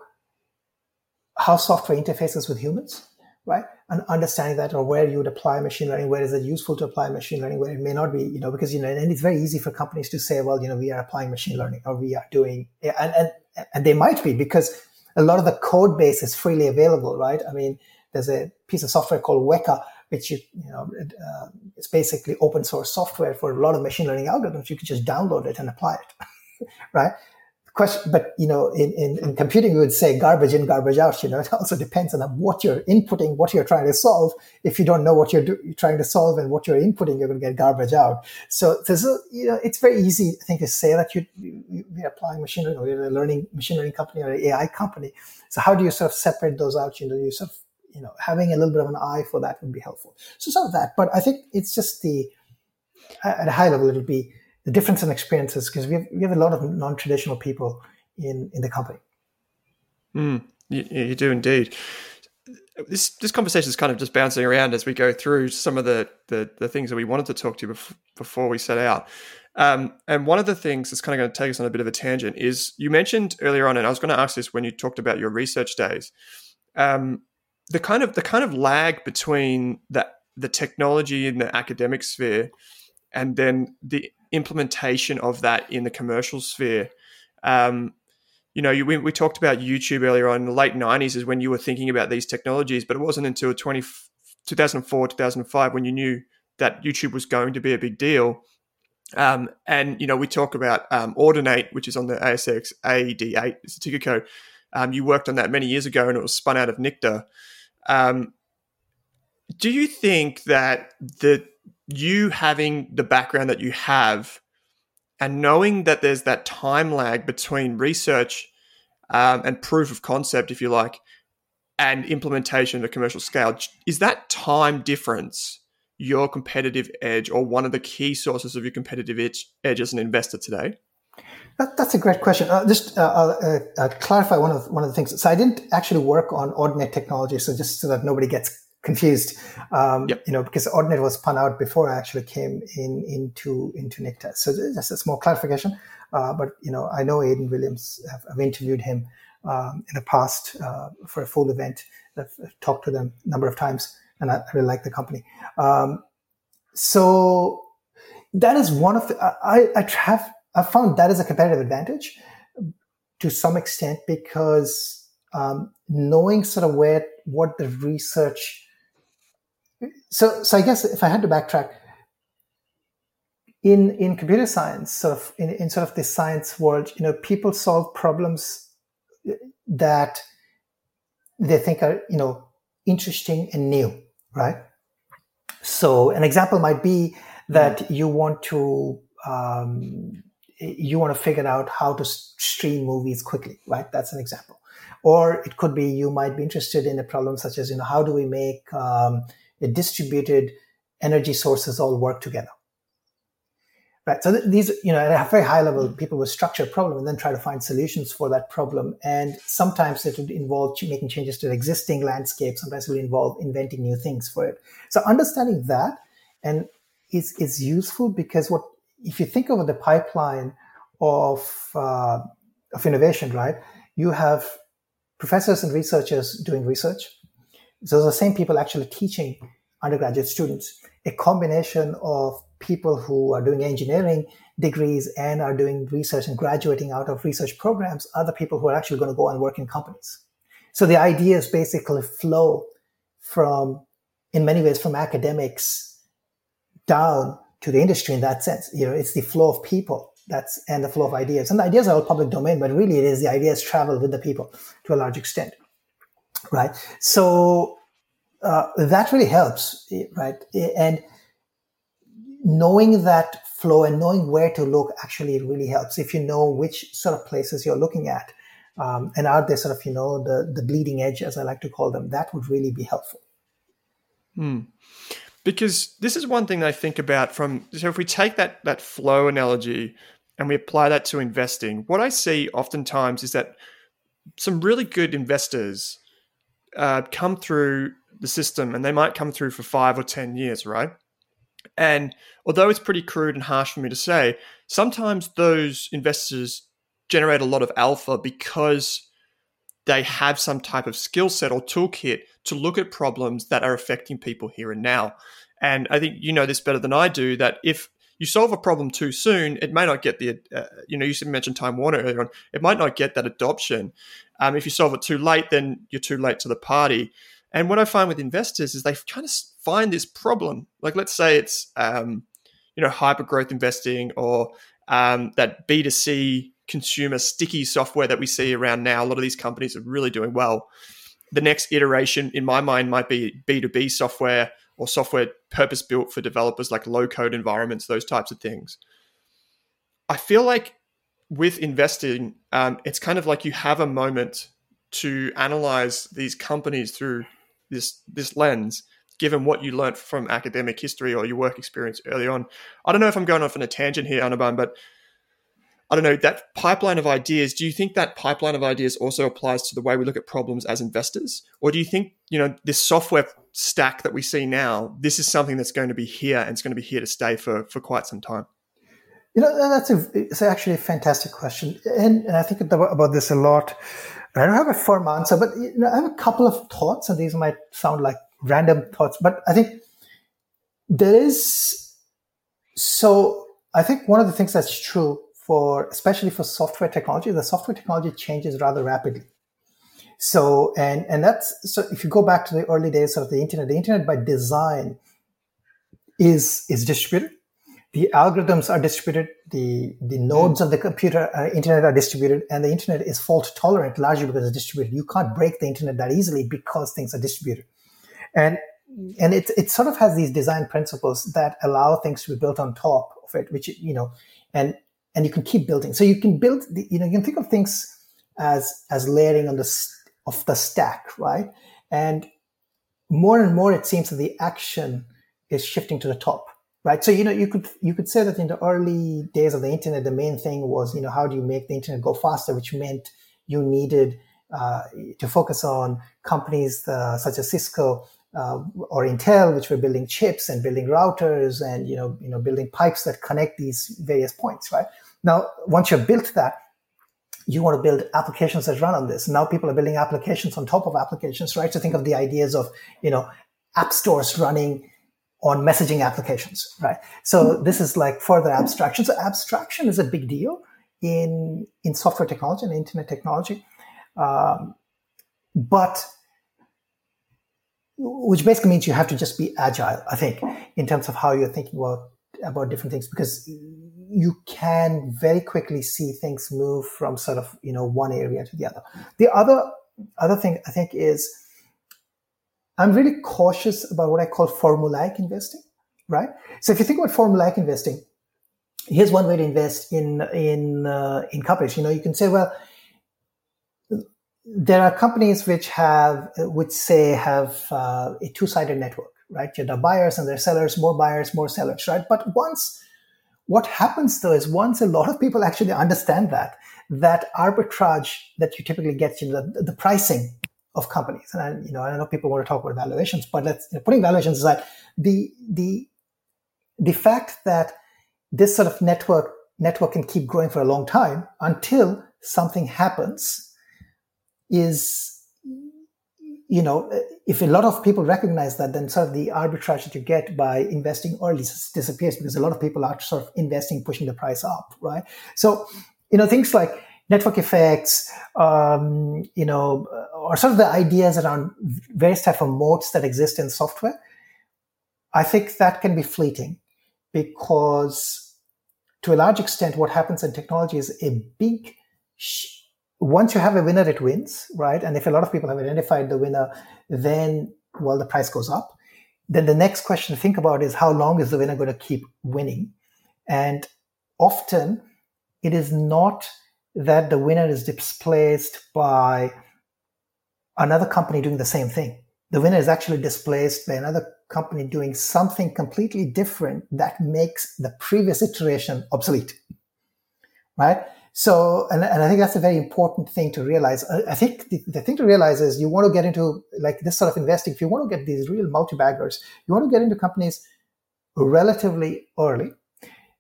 how software interfaces with humans, right? And understanding that or where you would apply machine learning, where is it useful to apply machine learning, where it may not be, you know, because, you know, and it's very easy for companies to say, well, you know, we are applying machine learning or we are doing, and, and, and they might be because a lot of the code base is freely available, right? I mean, there's a piece of software called Weka, which you, you know, uh, it's basically open source software for a lot of machine learning algorithms. You can just download it and apply it, right? question, but you know, in, in, in computing, we would say garbage in, garbage out. You know, it also depends on what you're inputting, what you're trying to solve. If you don't know what you're, do, you're trying to solve and what you're inputting, you're going to get garbage out. So there's a, you know, it's very easy, I think, to say that you, you, are applying machine learning, or you're a learning machine learning company or an AI company. So how do you sort of separate those out? You know, you sort of, you know, having a little bit of an eye for that would be helpful. So some of that, but I think it's just the, at a high level, it'll be the difference in experiences because we have, we have a lot of non-traditional people in, in the company. Mm, you, you do indeed. This this conversation is kind of just bouncing around as we go through some of the, the, the things that we wanted to talk to you bef- before we set out. Um, and one of the things that's kind of going to take us on a bit of a tangent is you mentioned earlier on, and I was going to ask this when you talked about your research days, um, the kind of the kind of lag between the the technology in the academic sphere and then the implementation of that in the commercial sphere. Um, you know, you, we, we, talked about YouTube earlier on. In the late 90s is when you were thinking about these technologies, but it wasn't until 20, 2004, 2005 when you knew that YouTube was going to be a big deal. Um, and, you know, we talk about um, Audinate, which is on the ASX AD8, it's a ticker code. Um, you worked on that many years ago and it was spun out of NICTA. Um, do you think that the you having the background that you have and knowing that there's that time lag between research um, and proof of concept, if you like, and implementation at commercial scale, is that time difference your competitive edge or one of the key sources of your competitive edge, edge as an investor today? That, that's a great question. Uh, just uh, uh, uh, clarify one of one of the things. So I didn't actually work on Audinate technology, so just so that nobody gets confused. Um, yep. You know, because Audinate was spun out before I actually came in into into NICTA. So just a small clarification. Uh, but you know, I know Aidan Williams. I've, I've interviewed him um, in the past uh, for a Fool event. I've, I've, talked to them a number of times, and I, I really like the company. Um, so that is one of the I, I have I found that is a competitive advantage to some extent because um, knowing sort of where what the research so so I guess if I had to backtrack in in computer science, sort of in, in sort of the science world, you know, people solve problems that they think are you know interesting and new, right? So an example might be that you want to um, you want to figure out how to stream movies quickly, right? That's an example. Or it could be you might be interested in a problem such as you know how do we make um, distributed energy sources all work together. Right. So th- these, you know, at a very high level, people will structure a problem and then try to find solutions for that problem. And sometimes it would involve making changes to the existing landscape. Sometimes it will involve inventing new things for it. So understanding that and is, is useful because what, if you think over the pipeline of, uh, of innovation, right, you have professors and researchers doing research so the same people actually teaching undergraduate students, a combination of people who are doing engineering degrees and are doing research and graduating out of research programs, other people who are actually going to go and work in companies. So the ideas basically flow from, in many ways, from academics down to the industry in that sense. You know, it's the flow of people that's and the flow of ideas. And the ideas are all public domain, but really it is the ideas travel with the people to a large extent, right? So uh, that really helps, right? And knowing that flow and knowing where to look actually really helps. If you know which sort of places you're looking at, um, and are they sort of you know the the bleeding edge, as I like to call them, that would really be helpful. Hmm because this is one thing I think about from so if we take that that flow analogy and we apply that to investing, what I see oftentimes is that some really good investors uh, come through the system and they might come through for five or 10 years, right? And although it's pretty crude and harsh for me to say, sometimes those investors generate a lot of alpha because they have some type of skill set or toolkit to look at problems that are affecting people here and now. And I think you know this better than I do that if you solve a problem too soon, it may not get the, uh, you know, you mentioned Time Warner earlier on, it might not get that adoption. Um, if you solve it too late, then you're too late to the party. And what I find with investors is they kind of find this problem. Like, let's say it's, um, you know, hyper growth investing or um, that B2C consumer sticky software that we see around now. A lot of these companies are really doing well. The next iteration, in my mind, might be B2B software or software purpose built for developers, like low code environments, those types of things. I feel like with investing, um, it's kind of like you have a moment to analyze these companies through this this lens given what you learned from academic history or your work experience early on. I don't know if I'm going off on a tangent here, Anirban, but I don't know, that pipeline of ideas, do you think that pipeline of ideas also applies to the way we look at problems as investors? Or do you think, you know, this software stack that we see now, this is something that's going to be here and it's going to be here to stay for, for quite some time? You know, that's a, it's actually a fantastic question. And, and I think about this a lot. I don't have a firm answer, but you know, I have a couple of thoughts, and these might sound like random thoughts, but I think there is so I think one of the things that's true for especially for software technology, the software technology changes rather rapidly. So and and that's so if you go back to the early days of the internet, the internet by design is is distributed. The algorithms are distributed. The the nodes of the computer uh, internet are distributed, and the internet is fault tolerant largely because it's distributed. You can't break the internet that easily because things are distributed, and and it it sort of has these design principles that allow things to be built on top of it, which you know, and and you can keep building. So you can build, the, you know, you can think of things as as layering on the of the stack, right? And more and more, it seems that the action is shifting to the top, right? So you know, you could you could say that in the early days of the internet, the main thing was you know how do you make the internet go faster, which meant you needed uh, to focus on companies uh, such as Cisco uh, or Intel, which were building chips and building routers and you know you know building pipes that connect these various points, right? Now, once you've built that, you want to build applications that run on this. Now people are building applications on top of applications, right? So think of the ideas of you know app stores running on messaging applications, right? So this is like further abstraction. So abstraction is a big deal in in software technology and internet technology, um, but which basically means you have to just be agile, I think, in terms of how you're thinking about about different things, because you can very quickly see things move from sort of you know one area to the other. The other other thing I think is I'm really cautious about what I call formulaic investing, right? So if you think about formulaic investing, here's one way to invest in in uh, in companies. You know, you can say, well, there are companies which have, which say have uh, a two-sided network, right? You have buyers and there are sellers, more buyers, more sellers, right? But once, what happens though is once a lot of people actually understand that, that arbitrage that you typically get, you know, the, the pricing of companies, and I, you know, I know people want to talk about valuations, but let's you know, putting valuations aside, the the the fact that this sort of network network can keep growing for a long time until something happens is you know, if a lot of people recognize that, then sort of the arbitrage that you get by investing early disappears because a lot of people are sort of investing, pushing the price up, right? So, you know, things like network effects, um, you know, or sort of the ideas around various type of moats that exist in software. I think that can be fleeting. because to a large extent, what happens in technology is a big, sh- once you have a winner, it wins, right? And if a lot of people have identified the winner, then, well, the price goes up. Then the next question to think about is how long is the winner going to keep winning? And often it is not that the winner is displaced by another company doing the same thing. The winner is actually displaced by another company doing something completely different that makes the previous iteration obsolete. Right? So, and, and I think that's a very important thing to realize. I, I think the, the, thing to realize is you want to get into like this sort of investing. If you want to get these real multi-baggers, you want to get into companies relatively early.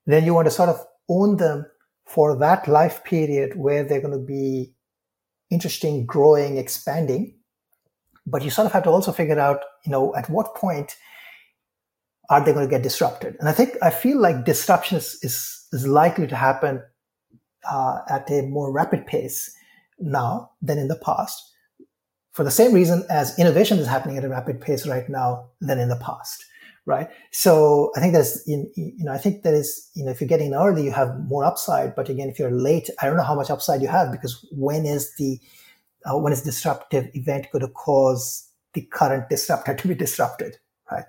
Then you want to sort of own them for that life period where they're going to be interesting, growing, expanding. But you sort of have to also figure out, you know, at what point are they going to get disrupted? And I think I feel like disruption is is, is likely to happen uh, at a more rapid pace now than in the past, for the same reason as innovation is happening at a rapid pace right now than in the past right? So I think there's, you know, I think that is you know, if you're getting early, you have more upside. But again, if you're late, I don't know how much upside you have because when is the, uh, when is disruptive event going to cause the current disruptor to be disrupted, right?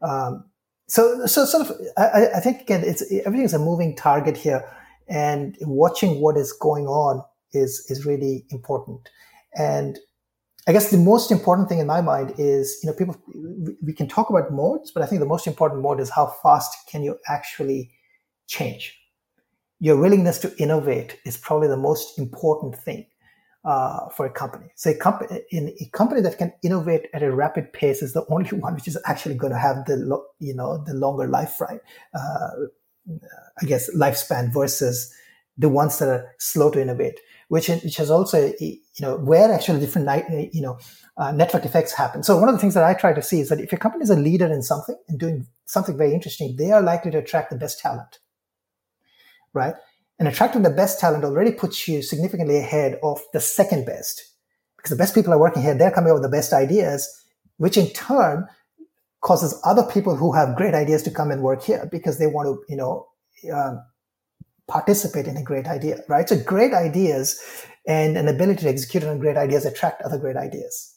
Um, so, so sort of, I, I think again, it's everything's a moving target here, and watching what is going on is is really important. And I guess the most important thing in my mind is, you know, people, we can talk about moats, but I think the most important moat is how fast can you actually change? Your willingness to innovate is probably the most important thing uh, for a company. So a, comp- in a company that can innovate at a rapid pace is the only one which is actually going to have the, lo- you know, the longer life, right? Uh, I guess lifespan versus the ones that are slow to innovate which which has also you know where actually different you know uh, network effects happen. So one of the things that I try to see is that if your company is a leader in something and doing something very interesting, they are likely to attract the best talent, right? And attracting the best talent already puts you significantly ahead of the second best because the best people are working here. They're coming up with the best ideas, which in turn causes other people who have great ideas to come and work here because they want to, you know, uh, participate in a great idea, right? So great ideas and an ability to execute on great ideas attract other great ideas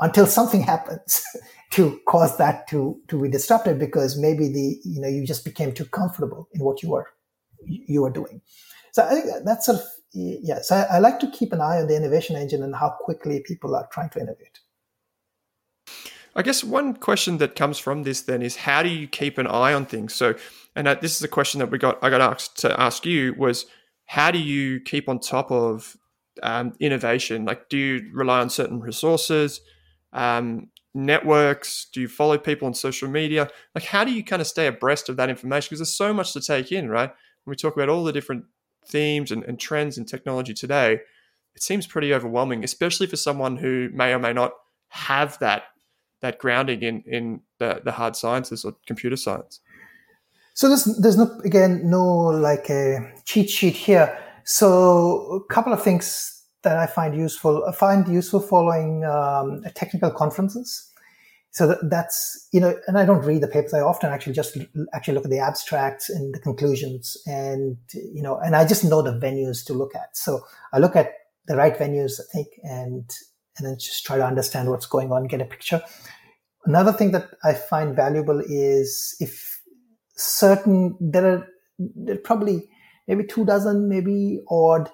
until something happens to cause that to, to be disrupted because maybe the, you know, you just became too comfortable in what you were, you were doing. So I think that's sort of, yeah. So I, I like to keep an eye on the innovation engine and how quickly people are trying to innovate. I guess one question that comes from this then is how do you keep an eye on things? So and this is a question that we got I got asked to ask you was how do you keep on top of um, innovation? Like, do you rely on certain resources, um, networks? Do you follow people on social media? Like, how do you kind of stay abreast of that information? Because there's so much to take in, right? When we talk about all the different themes and, and trends in technology today, it seems pretty overwhelming, especially for someone who may or may not have that that grounding in in the, the hard sciences or computer science. So there's there's no again no like a cheat sheet here. So a couple of things that I find useful. I find useful following um, technical conferences. So that, that's you know, and I don't read the papers. I often actually just actually look at the abstracts and the conclusions, and you know, and I just know the venues to look at. So I look at the right venues, I think, and and then just try to understand what's going on, get a picture. Another thing that I find valuable is if certain there are, there are probably maybe two dozen, maybe odd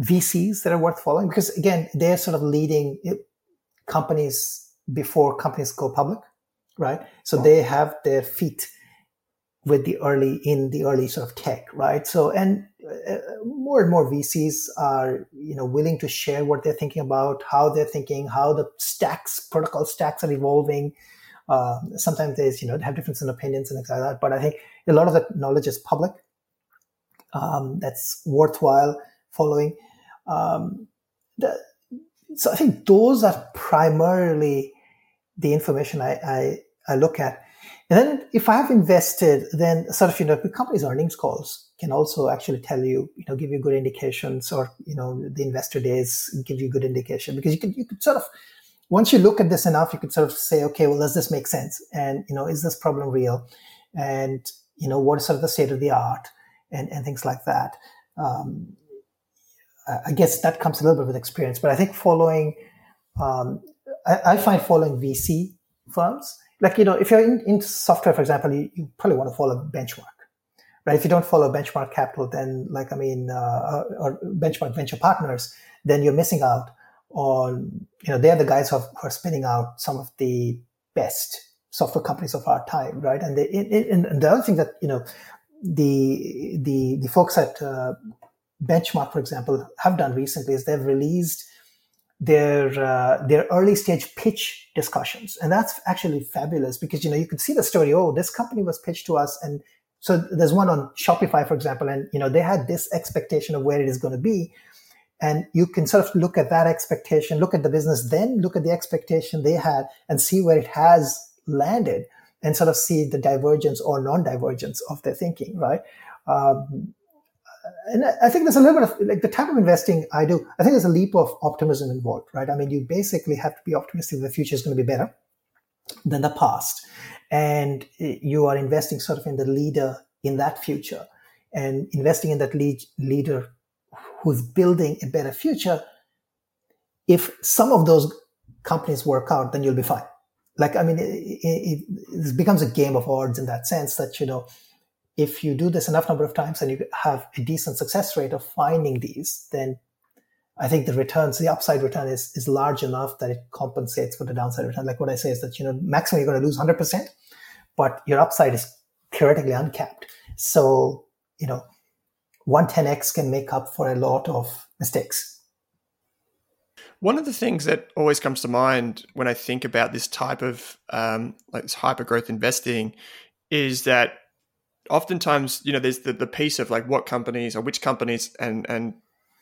VCs that are worth following because again, they're sort of leading eh, companies before companies go public, right? So they have their feet with the early in the early sort of tech, right? So and uh, more and more VCs are you know willing to share what they're thinking about, how they're thinking, how the stacks protocol stacks are evolving, uh, sometimes there's, you know, have difference in opinions and things like that. But I think a lot of that knowledge is public. Um, that's worthwhile following. Um, the, so I think those are primarily the information I, I, I look at. And then if I have invested, then sort of, you know, the company's earnings calls can also actually tell you, you know, give you good indications or, you know, the investor days give you good indication because you could, you could sort of once you look at this enough, you could sort of say, okay, well, does this make sense? And, you know, is this problem real? And, you know, what is sort of the state of the art and, and things like that. Um, I guess that comes a little bit with experience, but I think following, um, I, I, find following VC firms, like, you know, if you're in, software, for example, you, you, probably want to follow benchmark, right? If you don't follow benchmark capital, then like, I mean, uh, or benchmark venture partners, then you're missing out on, you know, they're the guys who, have, who are spinning out some of the best software companies of our time, right? And, they, and the other thing that, you know, the, the, the folks at, uh, Benchmark, for example, have done recently is they've released their uh, their early stage pitch discussions, and that's actually fabulous because you know you could see the story. Oh, this company was pitched to us, and so there's one on Shopify, for example, and you know they had this expectation of where it is going to be, and you can sort of look at that expectation, look at the business, then look at the expectation they had, and see where it has landed, and sort of see the divergence or non-divergence of their thinking, right? Um, and I think there's a little bit of like the type of investing I do. I think there's a leap of optimism involved, right? I mean, you basically have to be optimistic that the future is going to be better than the past, and eh, you are investing sort of in the leader in that future, and investing in that lead, leader who's building a better future. If some of those companies work out, then you'll be fine. Like, I mean, it, it, it becomes a game of odds in that sense that you know if you do this enough number of times and you have a decent success rate of finding these, then I think the returns, the upside return is, is large enough that it compensates for the downside return. Like what I say is that, you know, maximum you're going to lose 100%, but your upside is theoretically uncapped. So, you know, 110x can make up for a lot of mistakes. One of the things that always comes to mind when I think about this type of um, like this hyper growth investing is that oftentimes, you know, there's the, the piece of like what companies or which companies and and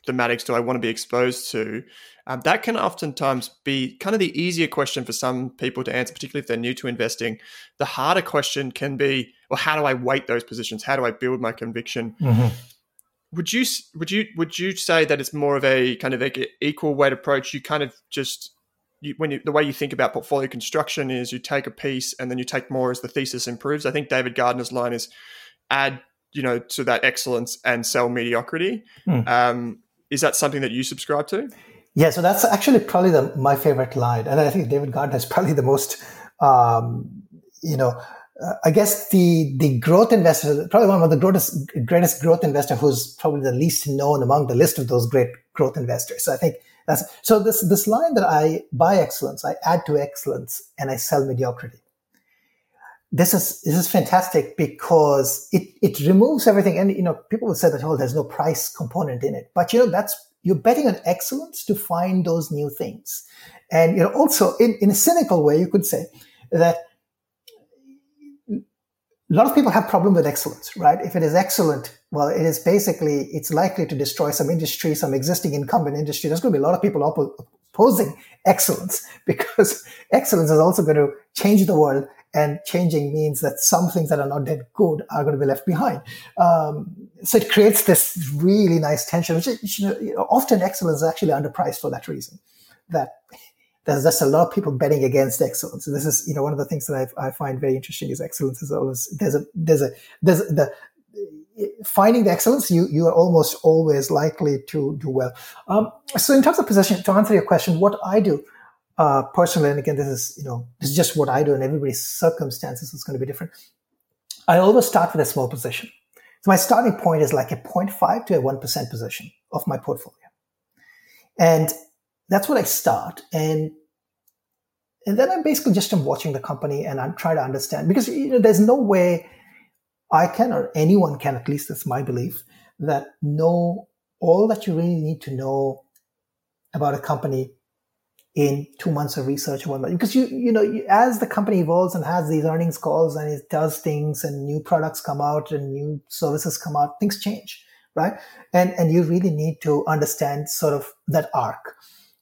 thematics do I want to be exposed to? Um, that can oftentimes be kind of the easier question for some people to answer, particularly if they're new to investing. The harder question can be, well, how do I weight those positions? How do I build my conviction? Mm-hmm. Would you would you would you say that it's more of a kind of equal weight approach? You kind of just you, when you, the way you think about portfolio construction is you take a piece and then you take more as the thesis improves. I think David Gardner's line is add you know to that excellence and sell mediocrity. Mm. Um, is that something that you subscribe to? Yeah, so that's actually probably the, my favorite line, and I think David Gardner is probably the most, um, you know, uh, I guess the the growth investor, probably one of the greatest greatest growth investor, who's probably the least known among the list of those great growth investors. So I think that's so. This this line that I buy excellence, I add to excellence, and I sell mediocrity. This is this is fantastic because it it removes everything. And you know people will say that oh there's no price component in it. But you know that's you're betting on excellence to find those new things. And you know also in, in a cynical way you could say that lot of people have problem with excellence right if it is excellent well it is basically it's likely to destroy some industry some existing incumbent industry there's going to be a lot of people opposing excellence because excellence is also going to change the world and changing means that some things that are not that good are going to be left behind. Um, so it creates this really nice tension, which is, you know, often excellence is actually underpriced for that reason. That there's just a lot of people betting against excellence. This is, you know, one of the things that I, I find very interesting is excellence is always there's a there's a there's the finding the excellence, you you are almost always likely to do well. Um, so in terms of position, to answer your question, what I do uh, personally, and again, this is, you know, this is just what I do and everybody's circumstances is going to be different. I always start with a small position. So my starting point is like a 0.5 to a 1% position of my portfolio. And that's what I start. And, and then I'm basically just I'm watching the company and I'm trying to understand because, you know, there's no way I can, or anyone can, at least that's my belief, that know all that you really need to know about a company in two months of research or one month. Because you, you know, as the company evolves and has these earnings calls and it does things and new products come out and new services come out, things change, right? And, and you really need to understand sort of that arc.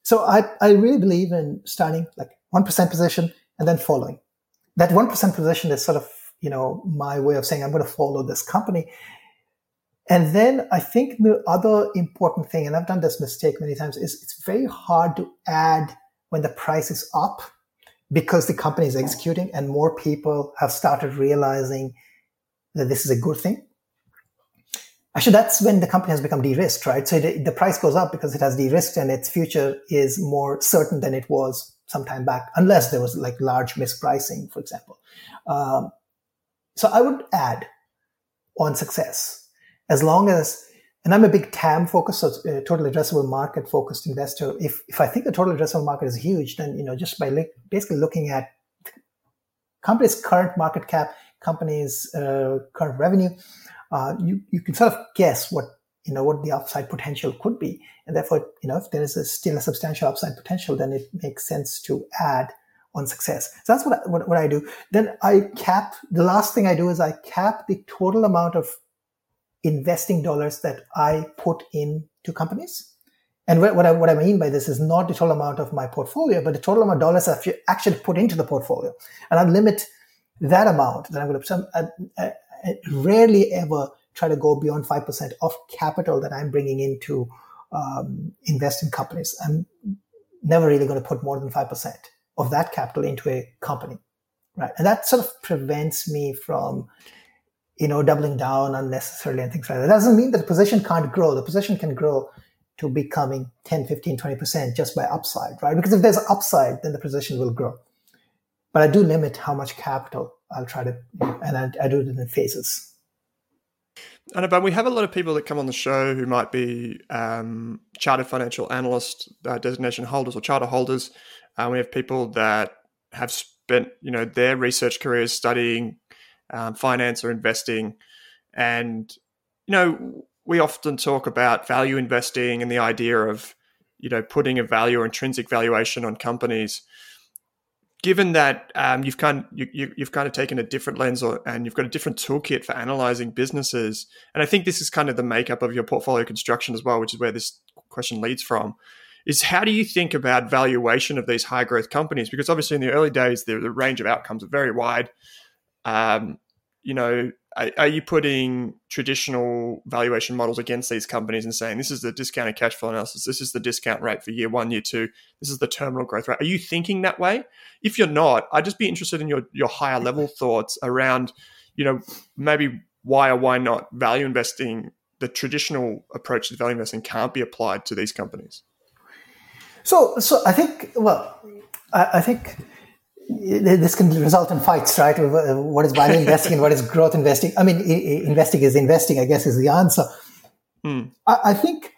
So I, I really believe in starting like 1% position and then following. That 1% position is sort of, you know, my way of saying I'm going to follow this company. And then I think the other important thing, and I've done this mistake many times, is it's very hard to add when the price is up because the company is executing and more people have started realizing that this is a good thing. Actually, that's when the company has become de-risked, right? So the, price goes up because it has de-risked and its future is more certain than it was some time back, unless there was like large mispricing, for example. Um, so I would add on success as long as, and I'm a big TAM focused, so uh, total addressable market focused investor. If, if I think the total addressable market is huge, then, you know, just by li- basically looking at company's current market cap, company's uh, current revenue, uh, you, you can sort of guess what you know what the upside potential could be. And therefore you know if there is a, still a substantial upside potential then it makes sense to add on success. So that's what I, what, what I do. Then I cap the last thing I do is I cap the total amount of investing dollars that I put into companies. And what I, what I mean by this is not the total amount of my portfolio, but the total amount of dollars I've actually put into the portfolio. And I limit that amount that I'm going to, Rarely ever try to go beyond 5% of capital that I'm bringing into um, invest in companies. I'm never really going to put more than 5% of that capital into a company. Right. And that sort of prevents me from, you know, doubling down unnecessarily and things like that. That doesn't mean that the position can't grow. The position can grow to becoming 10, 15, 20% just by upside, right? Because if there's upside, then the position will grow. But I do limit how much capital I'll try to, and I, I do it in phases. And but we have a lot of people that come on the show who might be um, chartered financial analyst uh, designation holders or charter holders. Uh, we have people that have spent you know their research careers studying um, finance or investing, and you know we often talk about value investing and the idea of you know putting a value or intrinsic valuation on companies given that um, you've kind of, you, have kind of taken a different lens or, and you've got a different toolkit for analyzing businesses and i think this is kind of the makeup of your portfolio construction as well which is where this question leads from is how do you think about valuation of these high growth companies? Because obviously in the early days the, the range of outcomes are very wide. Um, you know are, are you putting traditional valuation models against these companies and saying this is the discounted cash flow analysis, this is the discount rate for year one, year two, this is the terminal growth rate? Are you thinking that way? If you're not, I'd just be interested in your your higher level thoughts around, you know, maybe why or why not value investing, the traditional approach to value investing can't be applied to these companies. So, so I think, well, I, I think this can result in fights, right? What is value investing and what is growth investing? I mean, investing is investing, I guess, is the answer. Hmm. I, I, think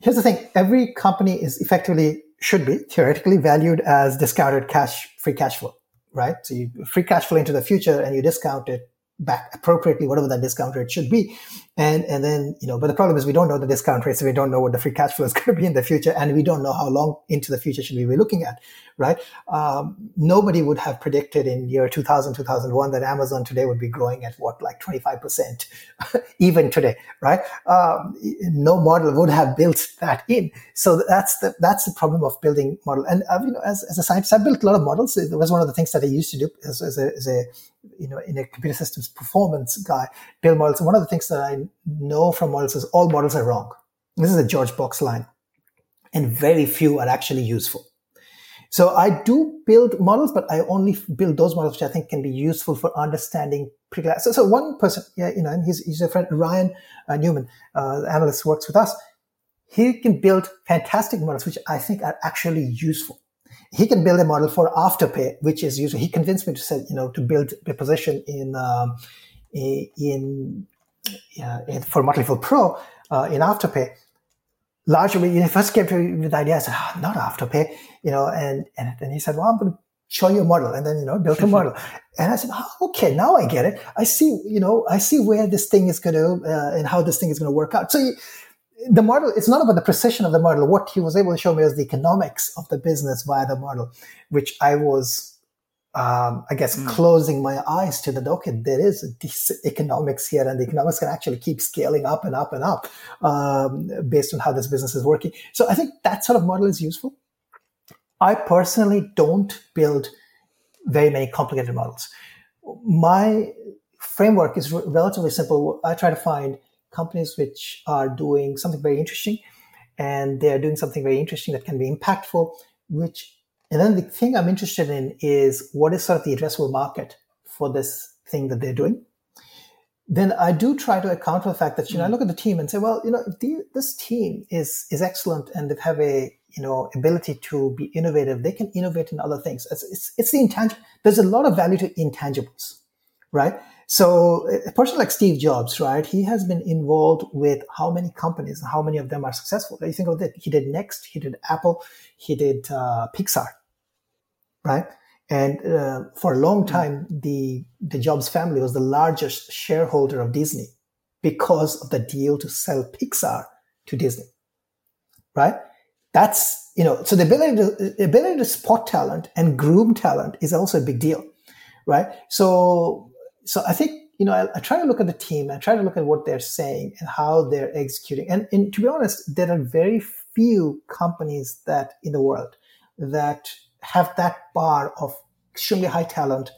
here's the thing every company is effectively, should be theoretically valued as discounted cash, free cash flow, right? So you free cash flow into the future and you discount it back appropriately, whatever that discount rate should be. And, and then, you know, but the problem is we don't know the discount rate, so we don't know what the free cash flow is going to be in the future. And we don't know how long into the future should we be looking at, right? Um, nobody would have predicted in year 2000, 2001 that Amazon today would be growing at what, like 25%, even today, right? Um, no model would have built that in. So that's the, that's the problem of building model. And, uh, you know, as, as a scientist, I built a lot of models. It was one of the things that I used to do as, as, a, as a, you know, in a computer systems performance guy, Bill models. One of the things that I know from models is all models are wrong. This is a George Box line. And very few are actually useful. So I do build models, but I only build those models which I think can be useful for understanding pre-class. So, so one person, yeah, you know, and he's, he's a friend, Ryan uh, Newman, uh, analyst works with us. He can build fantastic models, which I think are actually useful. He can build a model for Afterpay, which is usually He convinced me to say, you know, to build a position in, um, in uh, for Motley Fool Pro uh, in Afterpay, largely when he first came to me with the idea, I said, oh, not Afterpay, you know, and, and then he said, well, I'm going to show you a model. And then, you know, built a model. and I said, oh, okay, now I get it. I see, you know, I see where this thing is going to, uh, and how this thing is going to work out. So the model, it's not about the precision of the model. What he was able to show me was the economics of the business via the model, which I was um, I guess, mm. closing my eyes to the okay, there is this economics here, and the economics can actually keep scaling up and up and up um, based on how this business is working. So I think that sort of model is useful. I personally don't build very many complicated models. My framework is re- relatively simple. I try to find companies which are doing something very interesting, and they are doing something very interesting that can be impactful, which and then the thing I'm interested in is what is sort of the addressable market for this thing that they're doing. then I do try to account for the fact that you know I mm. look at the team and say, well, you know, the, this team is is excellent and they have a you know ability to be innovative. They can innovate in other things. It's it's, it's the intangible. There's a lot of value to intangibles, right? So a person like Steve Jobs, right? He has been involved with how many companies and how many of them are successful. You think of that. He did Next, he did Apple, he did uh, Pixar, right? And uh, for a long hmm. time, the, the Jobs family was the largest shareholder of Disney because of the deal to sell Pixar to Disney, right? That's, you know, so the ability to, the ability to spot talent and groom talent is also a big deal, right? So, so I think, you know, I, I try to look at the team, I try to look at what they're saying and how they're executing. And, and to be honest, there are very few companies that in the world that have that bar of extremely high talent,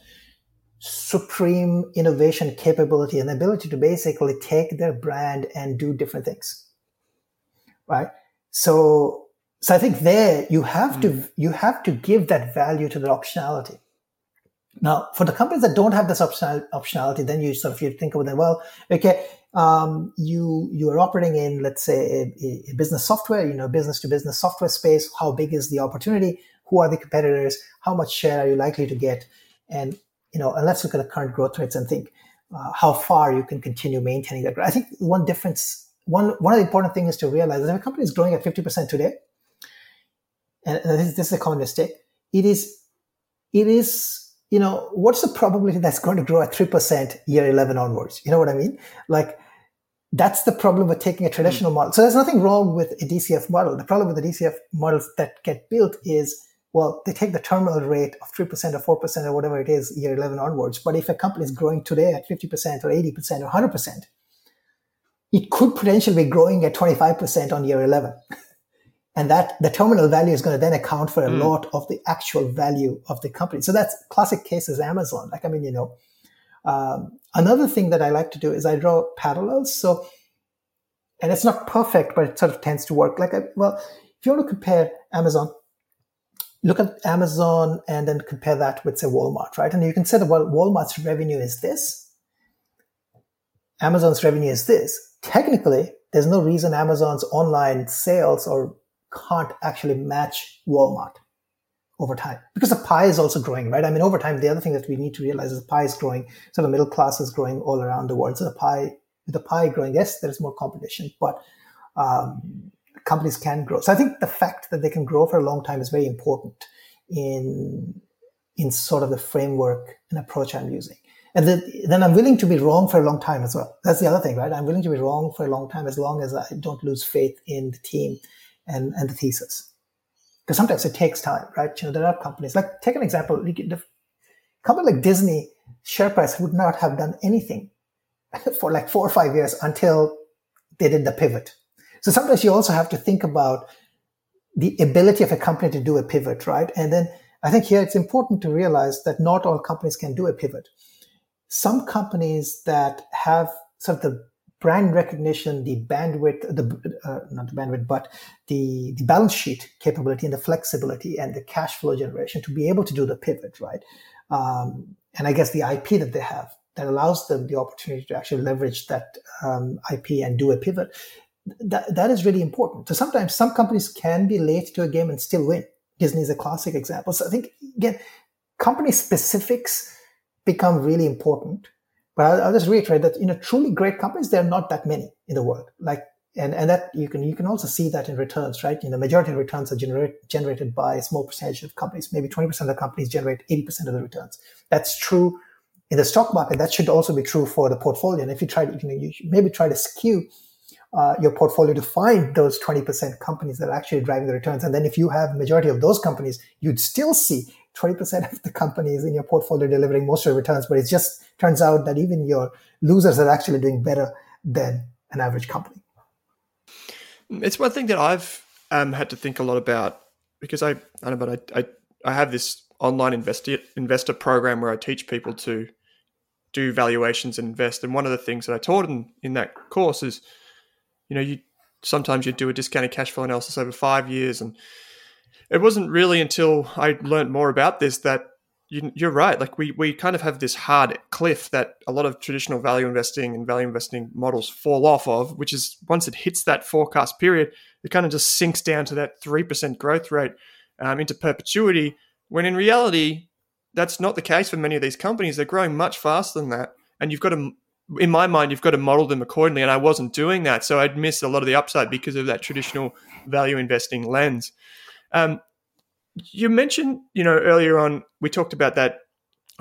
supreme innovation capability, and ability to basically take their brand and do different things. Right. So, so I think there you have mm. to, you have to give that value to the optionality. Now, for the companies that don't have this optionality, then you sort of you think about them. Well, okay, um, you you are operating in, let's say, a, a business software, you know, business to business software space. How big is the opportunity? who are the competitors, how much share are you likely to get, and you know, and let's look at the current growth rates and think uh, how far you can continue maintaining that. Growth. I think one difference, one one of the important things is to realize that if a company is growing at fifty percent today, and this, this is a common mistake, it is it is you know what's the probability that's going to grow at three percent year eleven onwards? You know what I mean? Like that's the problem with taking a traditional mm. model. So there's nothing wrong with a DCF model. The problem with the DCF models that get built is well, they take the terminal rate of 3% or 4% or whatever it is year 11 onwards. But if a company is growing today at 50% or 80% or 100%, it could potentially be growing at 25% on year 11. and that the terminal value is going to then account for a mm. lot of the actual value of the company. So that's classic case is Amazon. Like, I mean, you know, um, another thing that I like to do is I draw parallels. So, and it's not perfect, but it sort of tends to work. Like, I, well, if you want to compare Amazon look at Amazon and then compare that with, say, Walmart, right? And you can say that, well, Walmart's revenue is this, Amazon's revenue is this. Technically, there's no reason Amazon's online sales or can't actually match Walmart over time because the pie is also growing, right? I mean, over time, the other thing that we need to realize is the pie is growing. So the middle class is growing all around the world. So the pie, with the pie growing, yes, there's more competition, but um, companies can grow. So I think the fact that they can grow for a long time is very important in in sort of the framework and approach I'm using. And then I'm willing to be wrong for a long time as well. That's the other thing, right? I'm willing to be wrong for a long time as long as I don't lose faith in the team and, and the thesis. Because sometimes it takes time, right? You know, there are companies like take an example. The company like Disney share price would not have done anything for like four or five years until they did the pivot so sometimes you also have to think about the ability of a company to do a pivot, right? And then I think here it's important to realize that not all companies can do a pivot. Some companies that have sort of the brand recognition, the bandwidth, the uh, not the bandwidth, but the the balance sheet capability and the flexibility and the cash flow generation to be able to do the pivot, right? Um, and I guess the IP that they have that allows them the opportunity to actually leverage that um, IP and do a pivot that, that is really important. So sometimes some companies can be late to a game and still win. Disney is a classic example. So I think again, company specifics become really important. But I'll, just reiterate that you know truly great companies there are not that many in the world. Like and and that you can you can also see that in returns, right? You know, majority of returns are generate, generated by a small percentage of companies. Maybe twenty percent of the companies generate eighty percent of the returns. That's true in the stock market. That should also be true for the portfolio. And if you try, you know, you maybe try to skew uh, your portfolio to find those 20% companies that are actually driving the returns. And then if you have majority of those companies, you'd still see 20% of the companies in your portfolio delivering most of the returns. But it just turns out that even your losers are actually doing better than an average company. It's one thing that I've um, had to think a lot about because I, I know, but I, I, I have this online investor, investor program where I teach people to do valuations and invest. And one of the things that I taught in, in that course is – you know, you sometimes you do a discounted cash flow analysis over five years, and it wasn't really until I learned more about this that you, are right. Like we we kind of have this hard cliff that a lot of traditional value investing and value investing models fall off of, which is once it hits that forecast period, it kind of just sinks down to that three percent growth rate um, into perpetuity. When in reality, that's not the case for many of these companies. They're growing much faster than that, and you've got to, in my mind, you've got to model them accordingly. And I wasn't doing that, so I'd miss a lot of the upside because of that traditional value investing lens. Um, you mentioned, you know, earlier on, we talked about that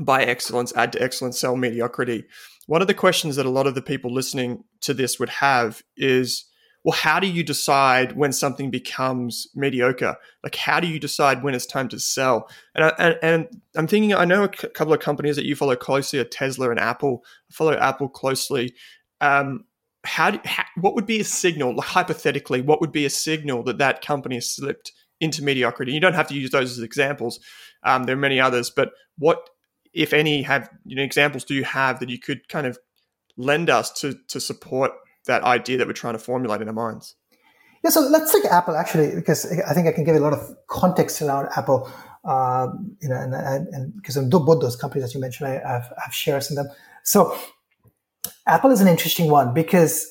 buy excellence, add to excellence, sell mediocrity. One of the questions that a lot of the people listening to this would have is, well, how do you decide when something becomes mediocre? Like, how do you decide when it's time to sell? And, I, and, and I'm thinking, I know a c- couple of companies that you follow closely are Tesla and Apple. I follow Apple closely. Um, how, do, how, what would be a signal, like hypothetically, what would be a signal that that company slipped into mediocrity. You don't have to use those as examples. Um, there are many others, but what, if any, have you know examples do you have that you could kind of lend us to to support that idea that we're trying to formulate in our minds? Yeah, so let's take Apple actually, because I think I can give a lot of context around Apple. Um, you know, and, because both those companies that you mentioned, I have, have shares in them. So Apple is an interesting one because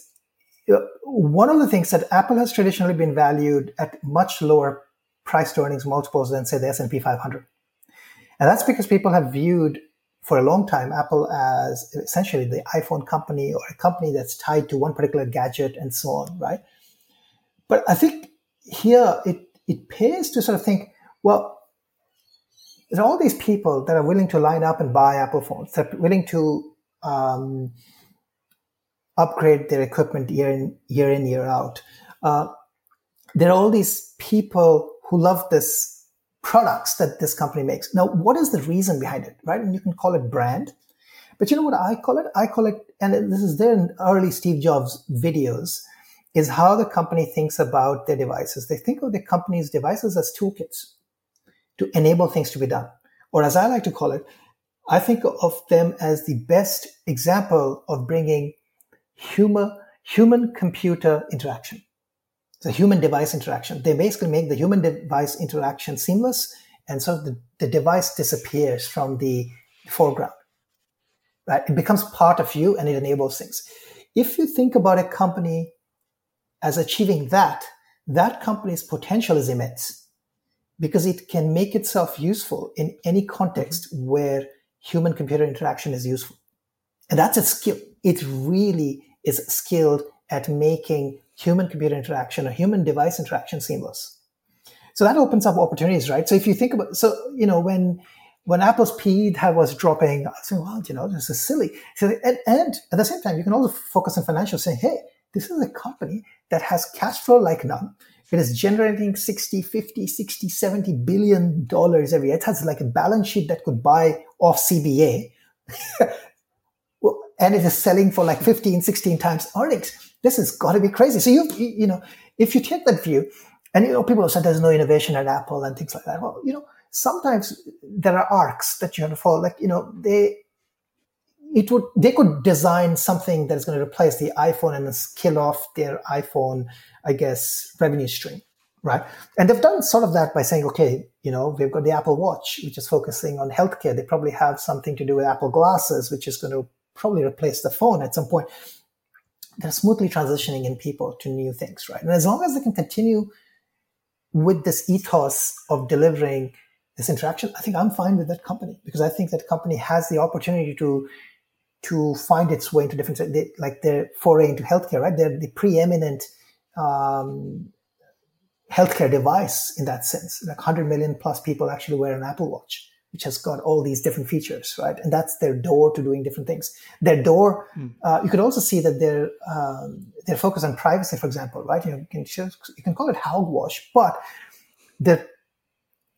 one of the things that Apple has traditionally been valued at much lower price to earnings multiples than say the S&P 500. And that's because people have viewed for a long time Apple as essentially the iPhone company or a company that's tied to one particular gadget and so on, right? But I think here it, it pays to sort of think, well, there are all these people that are willing to line up and buy Apple phones, that are willing to um, upgrade their equipment year in, year in, year out. Uh, there are all these people who love this products that this company makes. Now, what is the reason behind it, right? And you can call it brand. But you know what I call it? I call it, and this is there in early Steve Jobs videos, is how the company thinks about their devices. They think of the company's devices as toolkits to enable things to be done. Or as I like to call it, I think of them as the best example of bringing human, human computer interaction. The human device interaction. They basically make the human device interaction seamless. And so the, the device disappears from the foreground, right? It becomes part of you and it enables things. If you think about a company as achieving that, that company's potential is immense because it can make itself useful in any context where human computer interaction is useful. And that's a skill. It really is skilled at making human computer interaction or human device interaction seamless. So that opens up opportunities, right? So if you think about, so, you know, when, when Apple's P was dropping, I was saying, well, you know, this is silly. So, and, and at the same time, you can also focus on financial saying, hey, this is a company that has cash flow like none. It is generating 60, 50, 60, 70 billion dollars every year. It has like a balance sheet that could buy off CBA. and it is selling for like 15, 16 times earnings this has got to be crazy. So you, you know, if you take that view, and you know, people said there's no innovation at Apple and things like that. Well, you know, sometimes there are arcs that you have to follow. Like, you know, they, it would, they could design something that is going to replace the iPhone and kill off their iPhone, I guess, revenue stream, right? And they've done sort of that by saying, okay, you know, we've got the Apple Watch, which is focusing on healthcare. They probably have something to do with Apple Glasses, which is going to probably replace the phone at some point they're smoothly transitioning in people to new things, right? And as long as they can continue with this ethos of delivering this interaction, I think I'm fine with that company because I think that company has the opportunity to to find its way into different, they, like their foray into healthcare, right? They're the preeminent um, healthcare device in that sense. Like 100 million plus people actually wear an Apple Watch which has got all these different features, right? And that's their door to doing different things. Their door, mm. uh, you could also see that their um, their focus on privacy, for example, right? You, know, you can you can call it hogwash, but their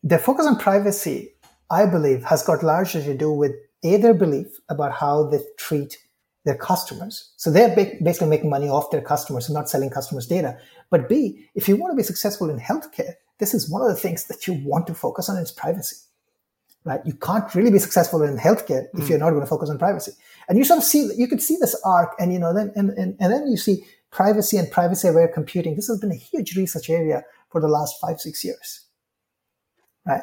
their focus on privacy, I believe, has got largely to do with a their belief about how they treat their customers. So they're basically making money off their customers and not selling customers' data. But B, if you want to be successful in healthcare, this is one of the things that you want to focus on is privacy right? You can't really be successful in healthcare if mm. you're not going to focus on privacy. And you sort of see, you could see this arc and, you know, then, and, and, and then you see privacy and privacy aware computing. This has been a huge research area for the last five, six years, right?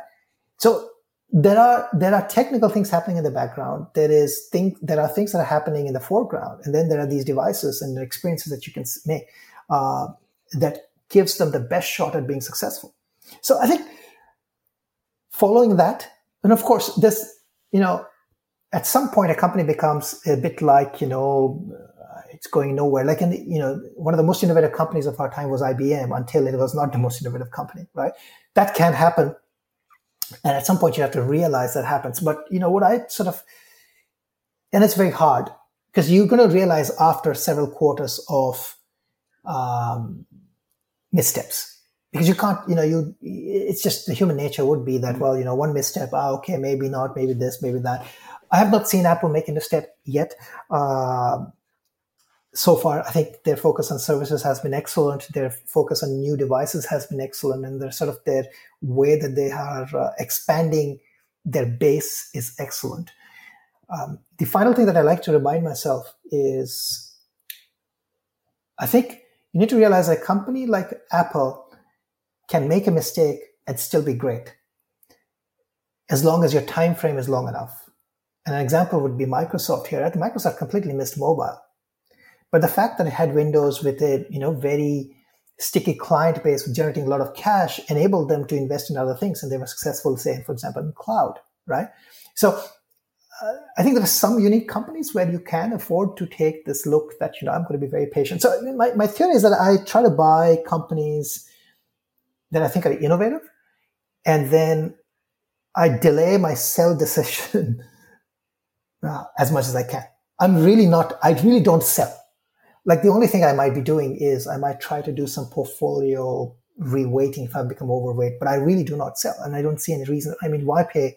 So there are there are technical things happening in the background. There is thing there are things that are happening in the foreground, and then there are these devices and experiences that you can make uh, that gives them the best shot at being successful. So I think following that, and of course, this you know, at some point a company becomes a bit like you know it's going nowhere. Like in the, you know, one of the most innovative companies of our time was IBM until it was not the most innovative company, right? That can happen. And at some point you have to realize that happens. But you know, what I sort of, and it's very hard because you're going to realize after several quarters of um, missteps because you can't, you know, you, it's just the human nature would be that, well, you know, one misstep, ah, okay, maybe not, maybe this, maybe that. I have not seen Apple make a misstep yet. Uh, so far, I think their focus on services has been excellent. Their focus on new devices has been excellent, and their sort of their way that they are uh, expanding their base is excellent. Um, the final thing that I like to remind myself is, I think you need to realize a company like Apple can make a mistake and still be great, as long as your time frame is long enough. And an example would be Microsoft here. At Microsoft completely missed mobile but the fact that it had Windows with a you know very sticky client base generating a lot of cash enabled them to invest in other things, and they were successful, say, for example, in cloud, right? So uh, I think there are some unique companies where you can afford to take this look that you know I'm going to be very patient. So my, my theory is that I try to buy companies that I think are innovative, and then I delay my sell decision uh, as much as I can. I'm really not. I really don't sell like the only thing I might be doing is I might try to do some portfolio reweighting if I become overweight, but I really do not sell, and I don't see any reason. I mean, why pay